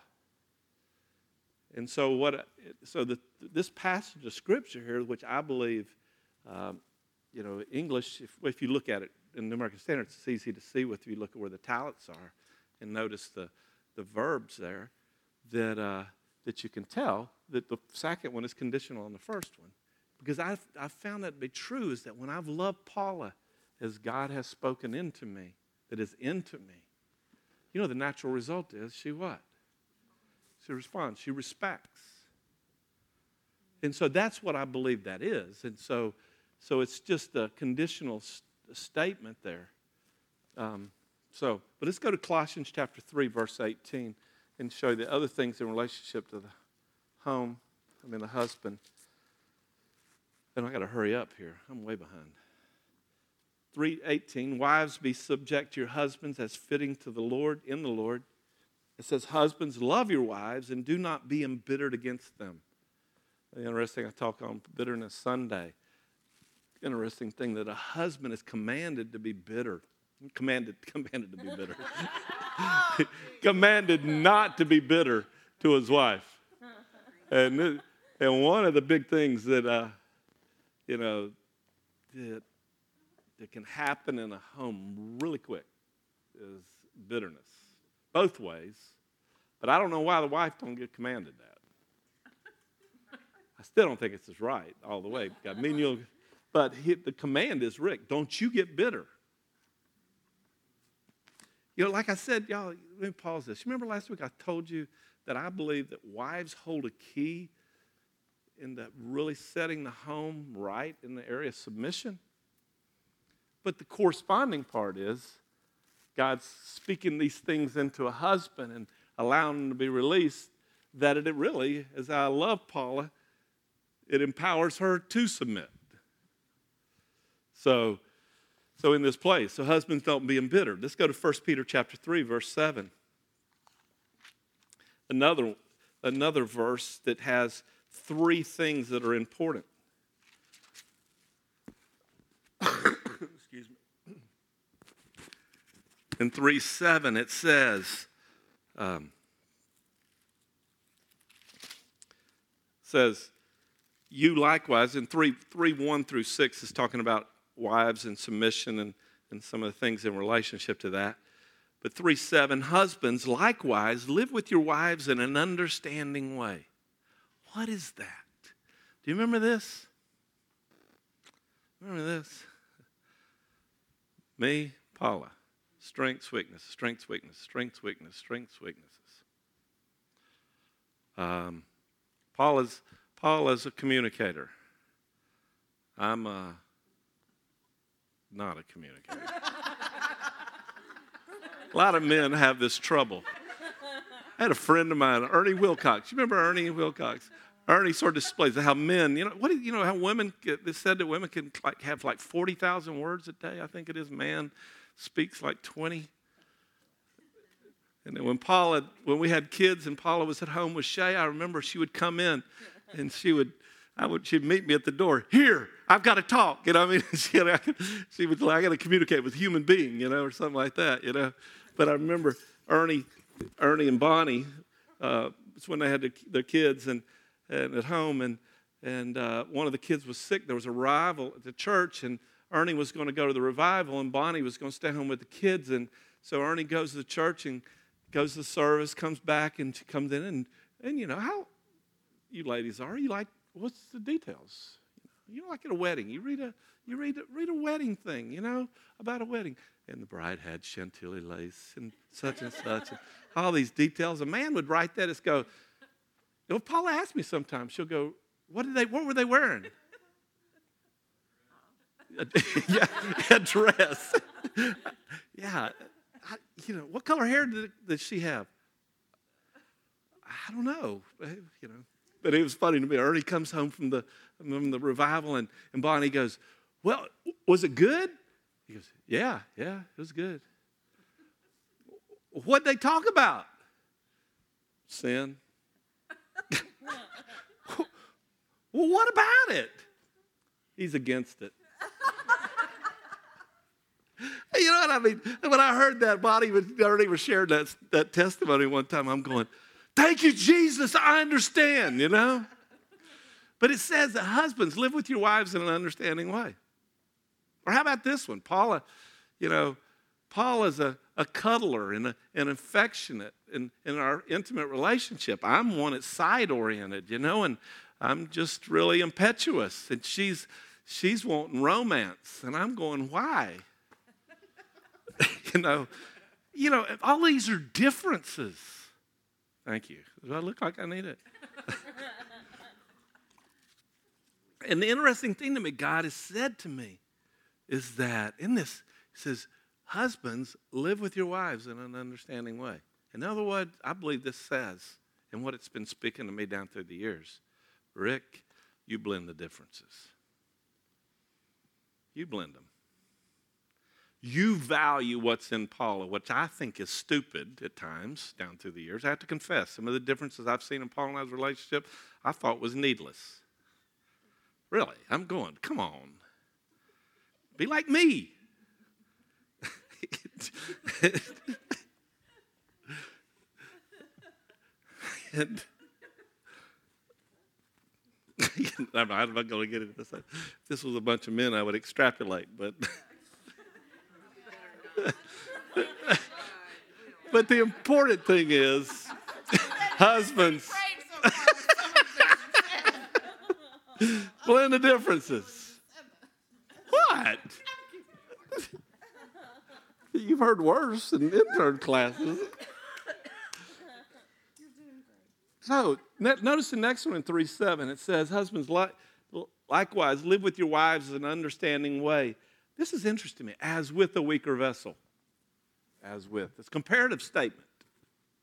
And so, what? So the, this passage of scripture here, which I believe, um, you know, English. If, if you look at it in the American Standard, it's easy to see with you look at where the italics are, and notice the the verbs there. That uh, that you can tell that the second one is conditional on the first one, because I've I've found that to be true. Is that when I've loved Paula as God has spoken into me, that is into me, you know, the natural result is she what? She responds, she respects. And so that's what I believe that is. And so, so it's just a conditional statement there. Um, so, but let's go to Colossians chapter 3, verse 18, and show you the other things in relationship to the home, I mean, the husband. And I got to hurry up here. I'm way behind. 3:18 Wives be subject to your husbands as fitting to the Lord in the Lord. It says husbands love your wives and do not be embittered against them. Interesting I talk on bitterness Sunday. Interesting thing that a husband is commanded to be bitter. Commanded [laughs] commanded to be bitter. [laughs] commanded not to be bitter to his wife. And and one of the big things that uh, you know that that can happen in a home really quick is bitterness, both ways. But I don't know why the wife don't get commanded that. I still don't think it's as right all the way. I mean, you'll, but he, the command is, Rick, don't you get bitter. You know, like I said, y'all, let me pause this. Remember last week I told you that I believe that wives hold a key in the really setting the home right in the area of submission? But the corresponding part is God's speaking these things into a husband and allowing him to be released. That it really, as I love Paula, it empowers her to submit. So, so in this place, so husbands don't be embittered. Let's go to 1 Peter chapter 3, verse 7. Another, another verse that has three things that are important. [coughs] Excuse me. In 3 7, it says, um, says, you likewise, in 3, 3 1 through 6 is talking about wives and submission and, and some of the things in relationship to that. But 3 7, husbands likewise live with your wives in an understanding way. What is that? Do you remember this? Remember this? Me, Paula. Strengths, weakness, strengths, weakness, strengths, weakness, strengths, weaknesses. Um, Paula's, Paula's a communicator. I'm a, not a communicator. a lot of men have this trouble. I had a friend of mine, Ernie Wilcox. You remember Ernie Wilcox? Ernie sort of displays how men, you know, what you know how women get, they said that women can like have like 40,000 words a day, I think it is. Man speaks like 20. And then when Paula, when we had kids and Paula was at home with Shay, I remember she would come in and she would, I would, she'd meet me at the door. Here, I've got to talk. You know, I mean, [laughs] she, I could, she would, I got to communicate with human being, you know, or something like that, you know. But I remember Ernie, Ernie and Bonnie, uh, it's when they had the, their kids and, and at home, and and uh, one of the kids was sick. There was a revival at the church, and Ernie was going to go to the revival, and Bonnie was going to stay home with the kids. And so Ernie goes to the church and goes to the service, comes back, and she comes in, and and you know how you ladies are. You like what's the details? You know, like at a wedding, you read a you read a, read a wedding thing, you know, about a wedding, and the bride had chantilly lace and such and such, and all these details. A man would write that as go. If Paula asks me sometimes, she'll go, "What did they? What were they wearing?" [laughs] yeah, a dress. [laughs] yeah, I, you know, what color hair did, did she have? I don't know. You know, but it was funny to me. Ernie comes home from the from the revival, and, and Bonnie goes, "Well, was it good?" He goes, "Yeah, yeah, it was good." What'd they talk about? Sin. [laughs] well, what about it? He's against it. [laughs] you know what I mean? When I heard that, Bonnie was, Ernie was sharing that, that testimony one time. I'm going, thank you, Jesus, I understand, you know? But it says that husbands live with your wives in an understanding way. Or how about this one? Paula, you know, Paula's a, a cuddler and a, an affectionate in, in our intimate relationship. I'm one that's side oriented, you know, and I'm just really impetuous. And she's she's wanting romance. And I'm going, why? [laughs] you know, you know, all these are differences. Thank you. Do I look like I need it? [laughs] and the interesting thing to me, God has said to me, is that in this, He says, husbands, live with your wives in an understanding way. In other words, I believe this says, and what it's been speaking to me down through the years, Rick, you blend the differences. You blend them. You value what's in Paula, which I think is stupid at times down through the years. I have to confess, some of the differences I've seen in Paula and I's relationship, I thought was needless. Really, I'm going, come on. Be like me. and [laughs] I'm not going to get into this. This was a bunch of men, I would extrapolate, but. [laughs] [laughs] but the important thing is, [laughs] husbands, [laughs] blend the differences. What? You've heard worse in intern classes. So notice the next one in 3 7. It says, Husbands, likewise, live with your wives in an understanding way. This is interesting to me, as with a weaker vessel. As with. It's comparative statement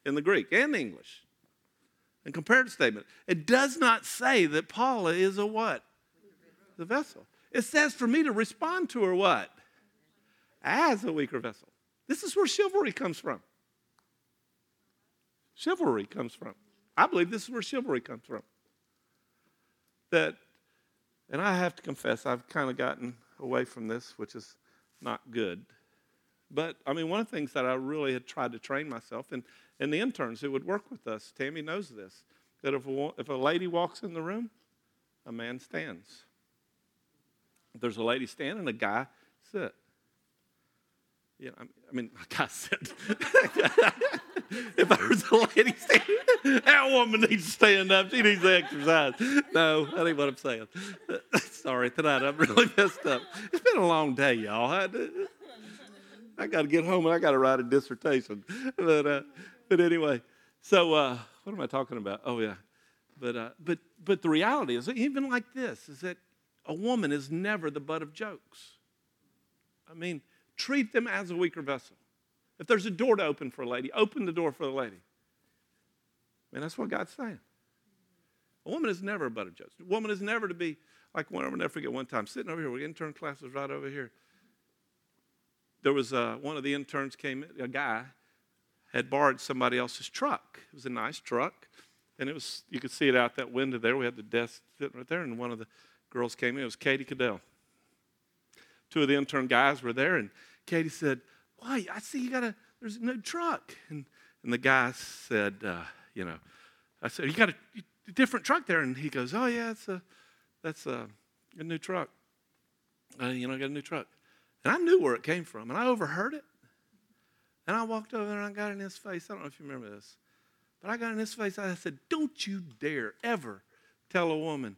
in the Greek and English. A comparative statement. It does not say that Paula is a what? The vessel. It says for me to respond to her what? As a weaker vessel. This is where chivalry comes from. Chivalry comes from. I believe this is where chivalry comes from. That, and I have to confess, I've kind of gotten away from this, which is not good. But I mean, one of the things that I really had tried to train myself, and, and the interns who would work with us, Tammy knows this, that if a, if a lady walks in the room, a man stands. If there's a lady standing, a guy sit. you know, I mean, [laughs] a guy sit. [laughs] if there was a lady standing, that woman needs to stand up. She needs to exercise. No, that ain't what I'm saying. [laughs] Sorry, tonight I'm really messed up. It's been a long day, y'all. I, I got to get home and I got to write a dissertation. [laughs] But, uh, but anyway, so uh, what am I talking about? Oh yeah, but uh, but but the reality is, even like this, is that a woman is never the butt of jokes. I mean, treat them as a weaker vessel. If there's a door to open for a lady, open the door for the lady. I mean, that's what God's saying. A woman is never a butt of jokes. A woman is never to be like one. I'll never forget one time sitting over here. We're intern class was right over here. There was uh, one of the interns came in, a guy had borrowed somebody else's truck. It was a nice truck, and it was you could see it out that window there. We had the desk sitting right there, and one of the girls came in. It was Katie Cadell. Two of the intern guys were there, and Katie said, "Why? I see you got a there's a new truck." And and the guy said, uh, "You know," I said, "You got a, a, different truck there?" And he goes, "Oh yeah, it's a that's a, a new truck. Uh, you know, I got a new truck." And I knew where it came from, and I overheard it. And I walked over there and I got in his face. I don't know if you remember this, but I got in his face. I said, Don't you dare ever tell a woman,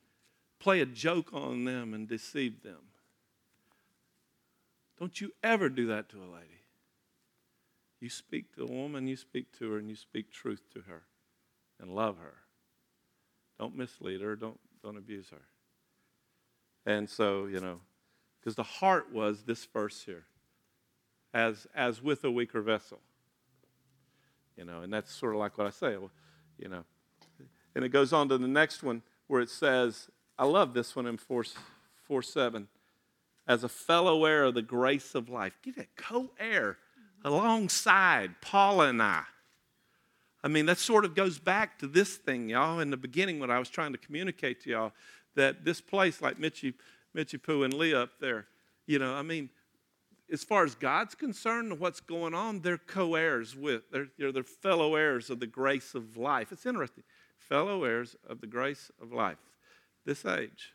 play a joke on them and deceive them. Don't you ever do that to a lady. You speak to a woman, you speak to her, and you speak truth to her and love her. Don't mislead her, don't, don't abuse her. And so, you know, because the heart was this verse here as, as with a weaker vessel. You know, and that's sort of like what I say, you know. And it goes on to the next one where it says, I love this one in 4, 4 7. As a fellow heir of the grace of life. Get it, co heir alongside Paula and I. I mean, that sort of goes back to this thing, y'all, in the beginning when I was trying to communicate to y'all that this place, like Mitchie, Mitchie Poo and Leah up there, you know, I mean, as far as God's concerned, what's going on, they're co heirs with, they're, they're, they're fellow heirs of the grace of life. It's interesting. Fellow heirs of the grace of life, this age.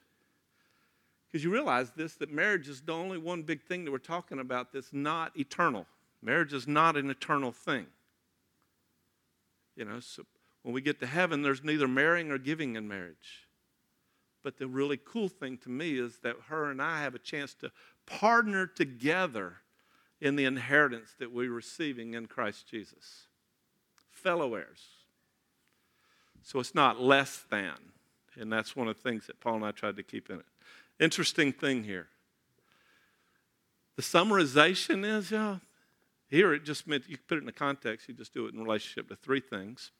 Because you realize this that marriage is the only one big thing that we're talking about that's not eternal. Marriage is not an eternal thing. You know, so when we get to heaven, there's neither marrying or giving in marriage. But the really cool thing to me is that her and I have a chance to partner together in the inheritance that we're receiving in Christ Jesus. Fellow heirs. So it's not less than. And that's one of the things that Paul and I tried to keep in it. Interesting thing here. The summarization is, yeah, here it just meant you put it in the context, you just do it in relationship to three things.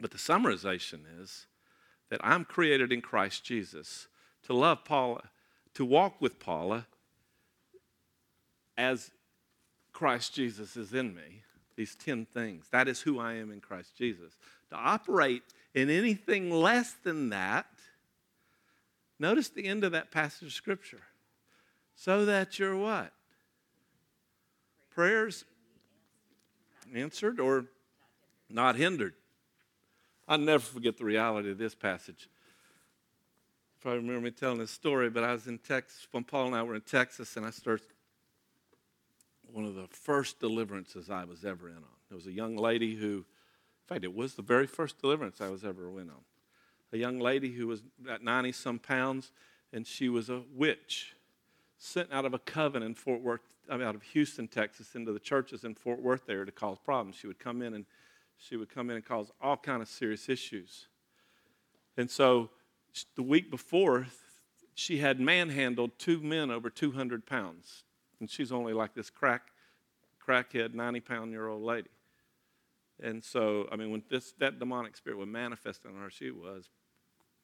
But the summarization is that I'm created in Christ Jesus to love Paula, to walk with Paula as Christ Jesus is in me. These 10 things. That is who I am in Christ Jesus. To operate in anything less than that, notice the end of that passage of Scripture. So that you're what? Prayers answered or not hindered. I'll never forget the reality of this passage. You probably remember me telling this story, but I was in Texas when Paul and I were in Texas, and I started one of the first deliverances I was ever in on. There was a young lady who, in fact, it was the very first deliverance I was ever in on. A young lady who was at 90 some pounds, and she was a witch sent out of a coven in Fort Worth, I mean, out of Houston, Texas, into the churches in Fort Worth there to cause problems. She would come in and she would come in and cause all kind of serious issues. And so the week before, she had manhandled two men over 200 pounds. And she's only like this crack, crackhead, 90 pound year old lady. And so, I mean, when this, that demonic spirit was manifesting on her, she was,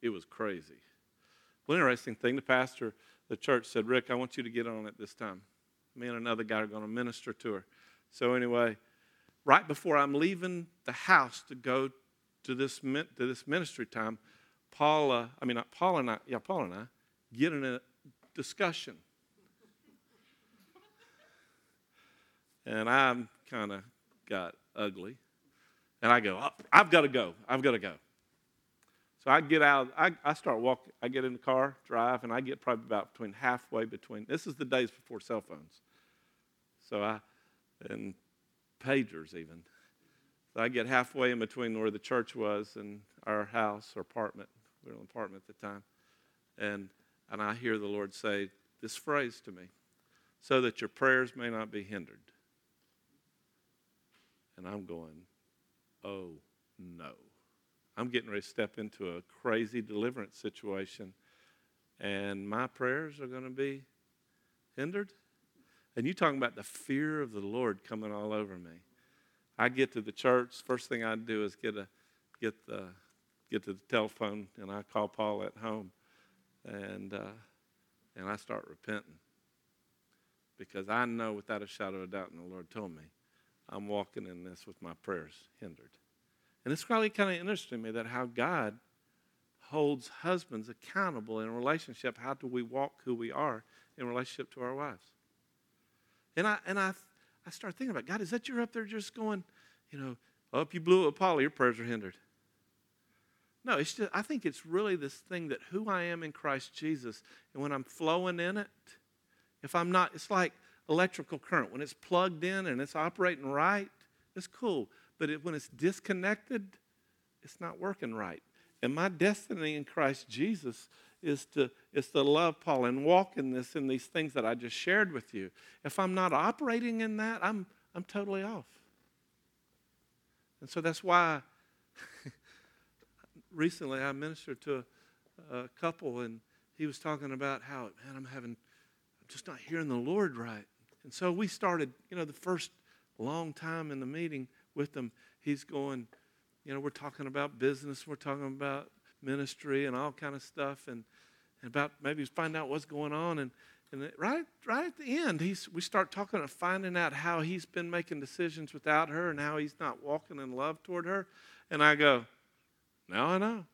it was crazy. Well, interesting thing, the pastor, the church said, Rick, I want you to get on it this time. Me and another guy are going to minister to her. So, anyway, right before I'm leaving the house to go to this, to this ministry time, Paula, I mean, not Paul and I, yeah, Paul and I, get in a discussion. and I kind of got ugly. And I go, oh, I've got to go. I've got to go. So I get out, I, I start walking, I get in the car, drive, and I get probably about between halfway between, this is the days before cell phones. So I, and pagers even. I get halfway in between where the church was and our house or apartment. We were in an apartment at the time. And, and I hear the Lord say this phrase to me so that your prayers may not be hindered. And I'm going, oh no. I'm getting ready to step into a crazy deliverance situation, and my prayers are going to be hindered. And you talking about the fear of the Lord coming all over me. I get to the church, first thing I do is get a get the get to the telephone and I call Paula at home and uh, and I start repenting. Because I know without a shadow of a doubt, and the Lord told me, I'm walking in this with my prayers hindered. And it's really kind of interesting to me that how God holds husbands accountable in a relationship. How do we walk who we are in relationship to our wives? And I and I I start thinking about God, is that you're up there just going, you know, oh, you blew it with your prayers are hindered. No, it's just I think it's really this thing that who I am in Christ Jesus, and when I'm flowing in it, if I'm not, it's like electrical current. When it's plugged in and it's operating right, it's cool. But it, when it's disconnected, it's not working right. And my destiny in Christ Jesus is to, is to love Paula and walk in this in these things that I just shared with you. If I'm not operating in that, I'm, I'm totally off. And so that's why [laughs] recently I ministered to a, a couple and he was talking about how, man, I'm having, I'm just not hearing the Lord right. And so we started, you know, the first long time in the meeting with them, he's going, you know, we're talking about business, we're talking about ministry and all kind of stuff, and, and about maybe find out what's going on. And, and right, right at the end, he's, we start talking and finding out how he's been making decisions without her and how he's not walking in love toward her. And I go, now I know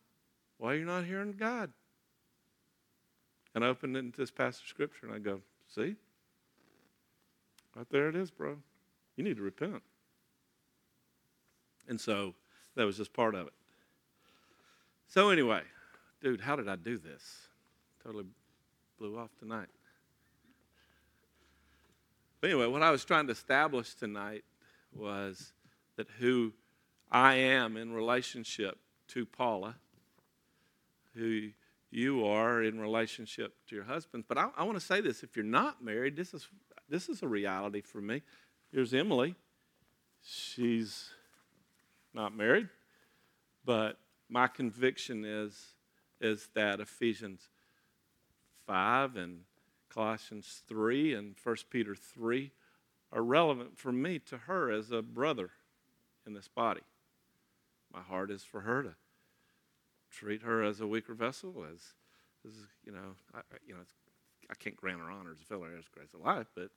why you're not hearing God. And I opened it into this passage of scripture and I go, see? Right there it is, bro. You need to repent. And so that was just part of it. So, anyway, dude, how did I do this? Totally blew off tonight. But anyway, what I was trying to establish tonight was that who I am in relationship to Paula, who you are in relationship to your husband. But I, I want to say this if you're not married, this is, this is a reality for me. Here's Emily. She's not married, but my conviction is, is that Ephesians 5 and Colossians 3 and 1 Peter 3 are relevant for me to her as a brother in this body. My heart is for her to treat her as a weaker vessel, as, as you know, I, you know, I can't grant her honor as a fellow grace of life, but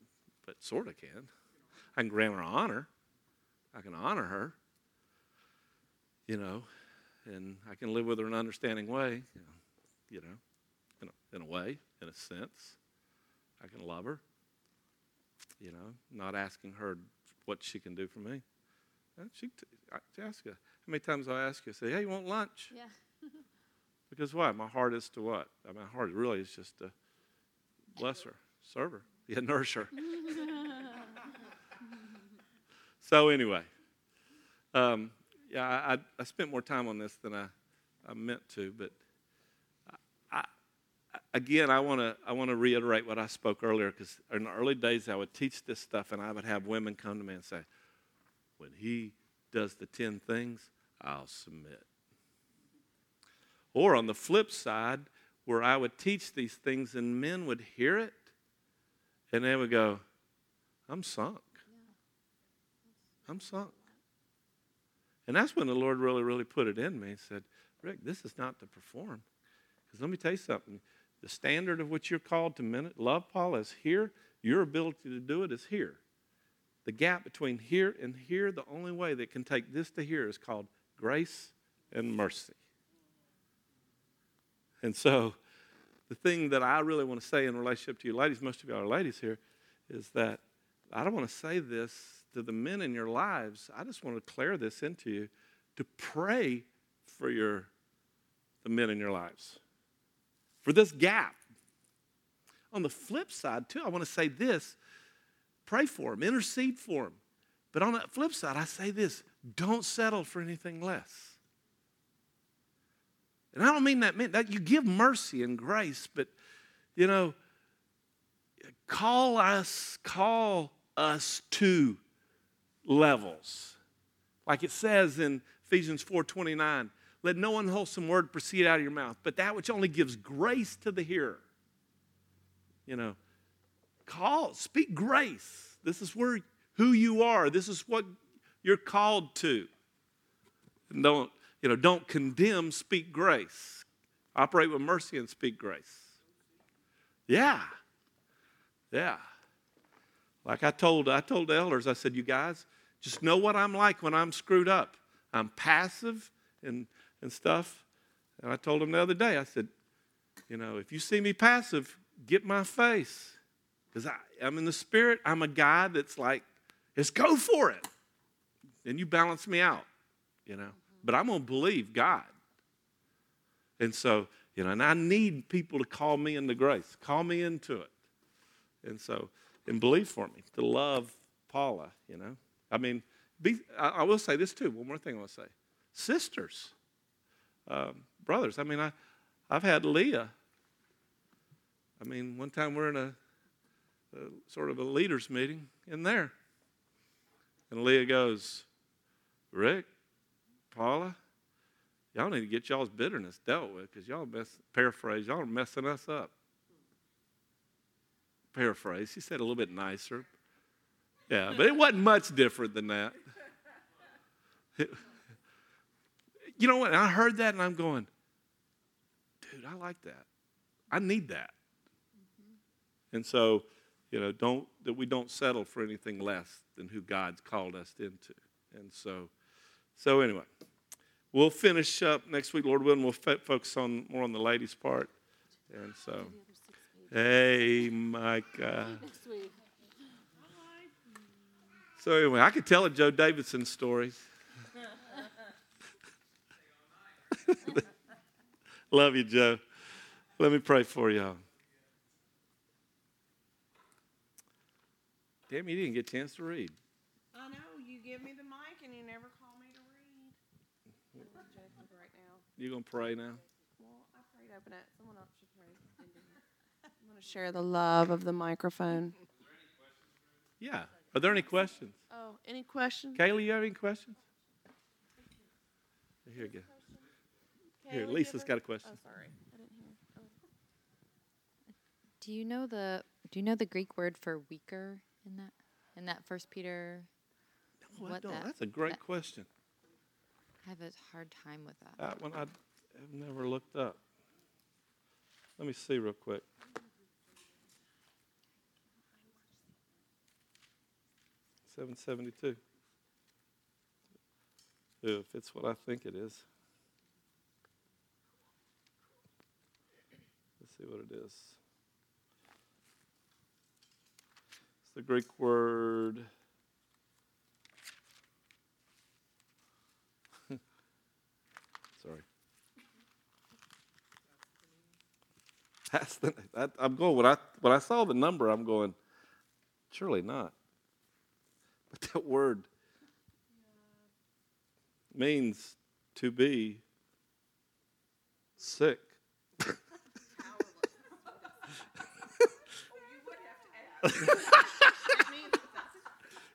but sort of can. I can grant her honor. I can honor her. You know, and I can live with her in an understanding way. You know, in a, in a way, in a sense, I can love her. You know, not asking her what she can do for me. She, I ask her, how many times I ask you, say, hey, you want lunch? Yeah. [laughs] because why? My heart is to what? My heart really is just to bless her, serve her, [laughs] yeah, nurse her. [laughs] so anyway, um, yeah, I, I, spent more time on this than I, I meant to, but I, again, I want to I want to reiterate what I spoke earlier because in the early days I would teach this stuff and I would have women come to me and say, "When he does the ten things, I'll submit." Or on the flip side, where I would teach these things and men would hear it and they would go, I'm sunk. I'm sunk. And that's when the Lord really, really put it in me and said, Rick, this is not to perform. Because let me tell you something. The standard of which you're called to love Paula is here. Your ability to do it is here. The gap between here and here, the only way that can take this to here is called grace and mercy. And so, the thing that I really want to say in relationship to you ladies, most of you are ladies here, is that I don't want to say this to the men in your lives, I just want to declare this into you to pray for your the men in your lives. For this gap. On the flip side, too, I want to say this pray for them, intercede for them. But on the flip side, I say this don't settle for anything less. And I don't mean that, mean that you give mercy and grace, but you know, call us, call us to levels. Like it says in Ephesians 4:29, let no unwholesome word proceed out of your mouth, but that which only gives grace to the hearer. You know, call, speak grace. This is where who you are. This is what you're called to. And don't, you know, don't condemn, speak grace. Operate with mercy and speak grace. Yeah. Yeah. Like I told I told the elders, I said, you guys, just know what I'm like when I'm screwed up. I'm passive and, and stuff. And I told him the other day, I said, you know, if you see me passive, get my face. Because I'm in the spirit. I'm a guy that's like, let's go for it. And you balance me out, you know. But I'm going to believe God. And so, you know, and I need people to call me into grace, call me into it. And so, and believe for me, to love Paula, you know. I mean, be, I, I, will say this too. One more thing I want to say. Sisters, um, brothers. I mean, I, I've had Leah. I mean, one time we're in a, a sort of a leaders meeting in there. And Leah goes, Rick, Paula, y'all need to get y'all's bitterness dealt with because y'all mess, paraphrase, y'all are messing us up. Paraphrase. She said a little bit nicer. Yeah, but it wasn't much different than that. you know what? I heard that and I'm going, dude, I like that. I need that. And so, you know, don't that we don't settle for anything less than who God's called us into. And so, so anyway, we'll finish up next week, Lord willing. We'll focus on more on the ladies' part. And so, hey, Micah. [laughs] So anyway, I could tell a Joe Davidson story. [laughs] Love you, Joe. Let me pray for y'all. Damn, you didn't get a chance to read. I know. You give me the mic and you never call me to read. right now. You gonna pray now? Well, I prayed open it. Someone else should pray. I'm gonna share the love of the microphone. Yeah. Are there any questions? Oh, any questions? Kaylee, you have any questions? Here you go. Here, Kaylee, Lisa's give got a question. Oh, sorry. I didn't hear. Oh. Do you know the Do you know the Greek word for weaker in that in that First Peter? No, I don't. that- That's a great that- question. I have a hard time with that. That one I have never looked up. Let me see real quick. Seven seventy two. If it's what I think it is. Let's see what it is. It's the Greek word. [laughs] Sorry. That's the, that, I'm going when I when I saw the number, I'm going, surely not. But that word means to be sick.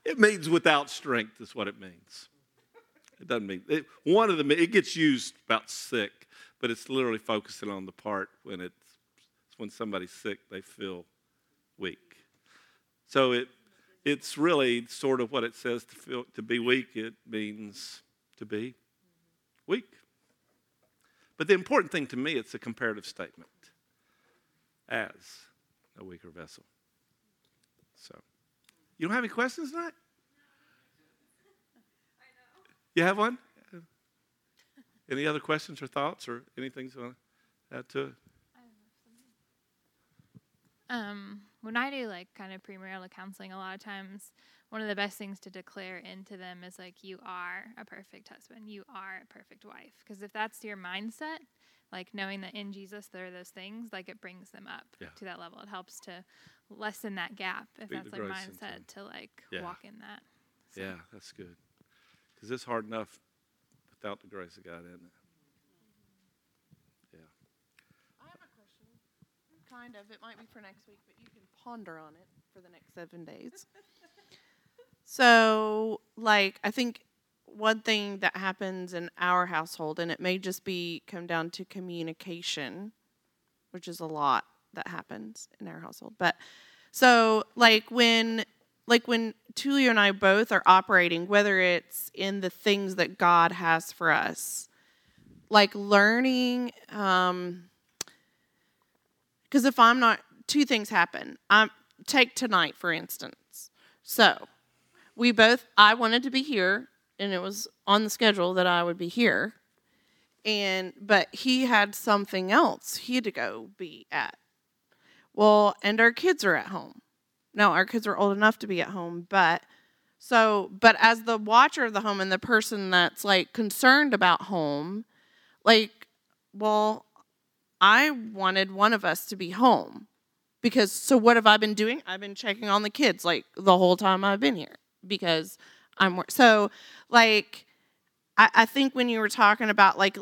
it means without strength is what it means. It doesn't mean it, one of them. It gets used about sick, but it's literally focusing on the part when it's when somebody's sick, they feel weak. So it it's really sort of what it says to feel to be weak. It means to be weak. But the important thing to me, it's a comparative statement as a weaker vessel. So, you don't have any questions tonight? You have one? Any other questions or thoughts or anything you want to add to it? Um, when I do like kind of premarital counseling, a lot of times one of the best things to declare into them is like, you are a perfect husband, you are a perfect wife. Because if that's your mindset, like knowing that in Jesus there are those things, like it brings them up Yeah. to that level. It helps to lessen that gap if Speak that's the their grace into mindset to like Yeah. walk in that. So. Yeah, that's good. Because it's hard enough without the grace of God, isn't it? Yeah. I have a question. Kind of. It might be for next week, but you can ponder on it for the next seven days. [laughs] so, like, I think one thing that happens in our household, and it may just be come down to communication, which is a lot that happens in our household. But so, like, when like when Tulio and I both are operating, whether it's in the things that God has for us, like learning um because if i'm not two things happen. I'm take tonight for instance. So we both i wanted to be here and it was on the schedule that i would be here. And but he had something else he had to go be at. Well and our kids are at home. No our kids are old enough to be at home but so but as the watcher of the home and the person that's like concerned about home like well i wanted one of us to be home because so what have i been doing? I've been checking on the kids like the whole time i've been here because i'm so like i, I think when you were talking about like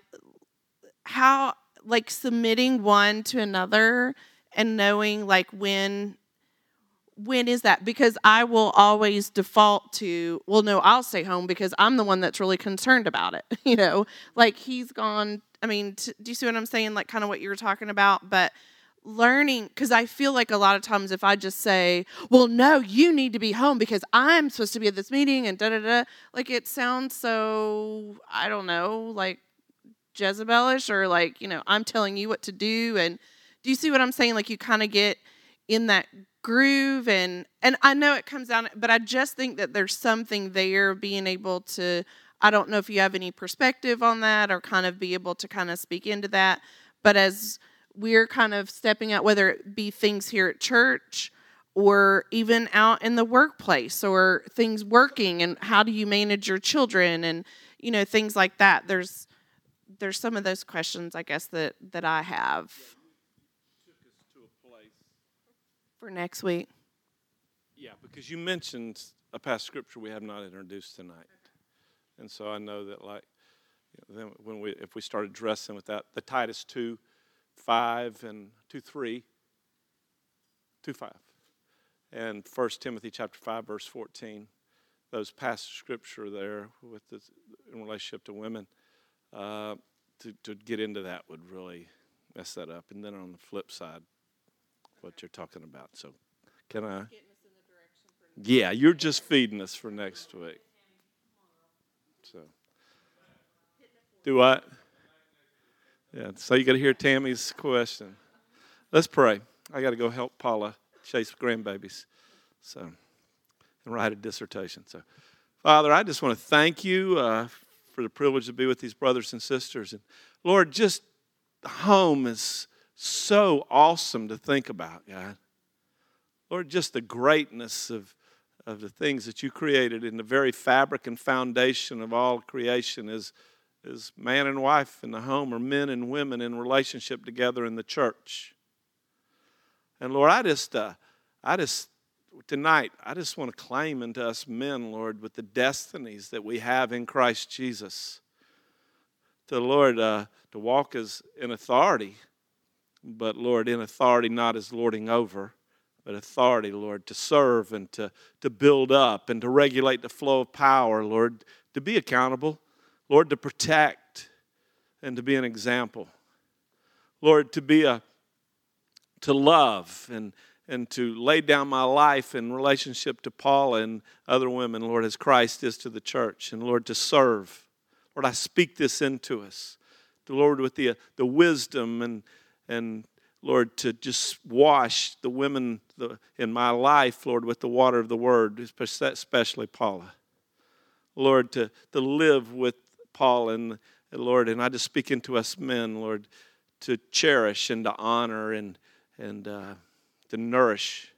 how like submitting one to another and knowing like when when is that? Because i will always default to well no i'll stay home because i'm the one that's really concerned about it [laughs] you know? Like he's gone i mean t- do you see what i'm saying? Like kind of what you were talking about but learning because i feel like a lot of times if i just say well no you need to be home because i'm supposed to be at this meeting and da da da like it sounds so i don't know like jezebelish or like you know i'm telling you what to do and do you see what i'm saying? Like you kind of get in that groove and and I know it comes down but I just think that there's something there being able to I don't know if you have any perspective on that or kind of be able to kind of speak into that but as we're kind of stepping out whether it be things here at church or even out in the workplace or things working and how do you manage your children and you know things like that. There's there's some of those questions I guess that that I have. To a place. for next week. Yeah, because you mentioned a past scripture we have not introduced tonight, and so I know that like you know, then when we if we start addressing with that the Titus two, five and two three, two five, and First Timothy chapter five verse fourteen, those past scripture there with the in relationship to women, uh, to to get into that would really mess that up, and then on the flip side, what you're talking about. So, can I? Yeah, you're just feeding us for next week. So, do what? Yeah, so you got to hear Tammy's question. Let's pray. I got to go help Paula chase grandbabies. So, and write a dissertation. So, Father, I just want to thank you uh, for the privilege to be with these brothers and sisters. And Lord, just home is so awesome to think about, God. Lord, just the greatness of, of the things that you created in the very fabric and foundation of all creation is, is man and wife in the home or men and women in relationship together in the church. And Lord, I just, uh, I just, tonight, I just want to claim into us men, Lord, with the destinies that we have in Christ Jesus. To Lord, uh, to walk as in authority, but Lord, in authority not as lording over, but authority, Lord, to serve and to, to build up and to regulate the flow of power, Lord, to be accountable, Lord, to protect and to be an example. Lord, to be a to love and and to lay down my life in relationship to Paula and other women, Lord, as Christ is to the church, and Lord, to serve. Lord, I speak this into us. The Lord, with the, the wisdom and, and Lord, to just wash the women in my life, Lord, with the water of the word, especially Paula. Lord, to, to live with Paula and Lord, and I just speak into us men, Lord, to cherish and to honor and, and uh, to nourish.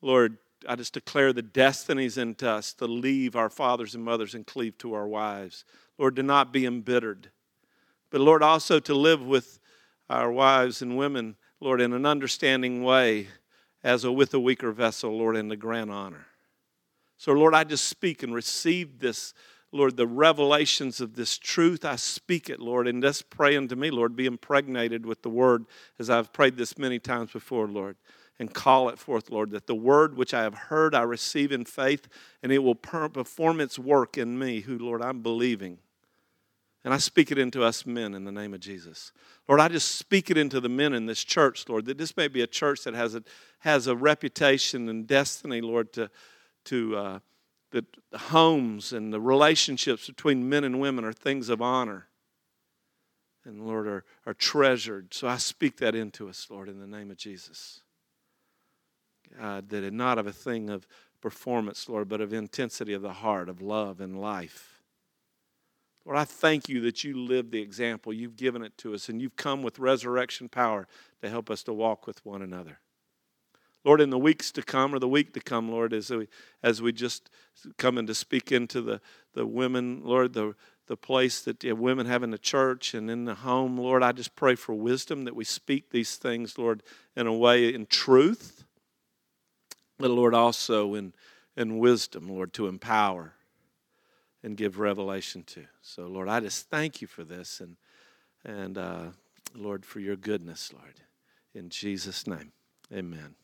Lord, I just declare the destinies into us to leave our fathers and mothers and cleave to our wives. Lord, to not be embittered, But Lord, also to live with our wives and women, Lord, in an understanding way as a with a weaker vessel, Lord, in the grand honor. So, Lord, I just speak and receive this, Lord, the revelations of this truth. I speak it, Lord, and just pray unto me, Lord, be impregnated with the word as I've prayed this many times before, Lord, and call it forth, Lord, that the word which I have heard I receive in faith, and it will perform its work in me, who, Lord, I'm believing. And I speak it into us men in the name of Jesus. Lord, I just speak it into the men in this church, Lord, that this may be a church that has a, has a reputation and destiny, Lord, to, to uh, the homes and the relationships between men and women are things of honor and, Lord, are, are treasured. So I speak that into us, Lord, in the name of Jesus. God, that it not of a thing of performance, Lord, but of intensity of the heart, of love and life. Lord, I thank you that you live the example. You've given it to us, and you've come with resurrection power to help us to walk with one another. Lord, in the weeks to come or the week to come, Lord, as we, as we just come in to speak into the, the women, Lord, the, the place that women have in the church and in the home, Lord, I just pray for wisdom that we speak these things, Lord, in a way in truth, but Lord, also in, in wisdom, Lord, to empower and give revelation to. So, Lord, I just thank you for this and, and uh, Lord, for your goodness, Lord. In Jesus' name, amen.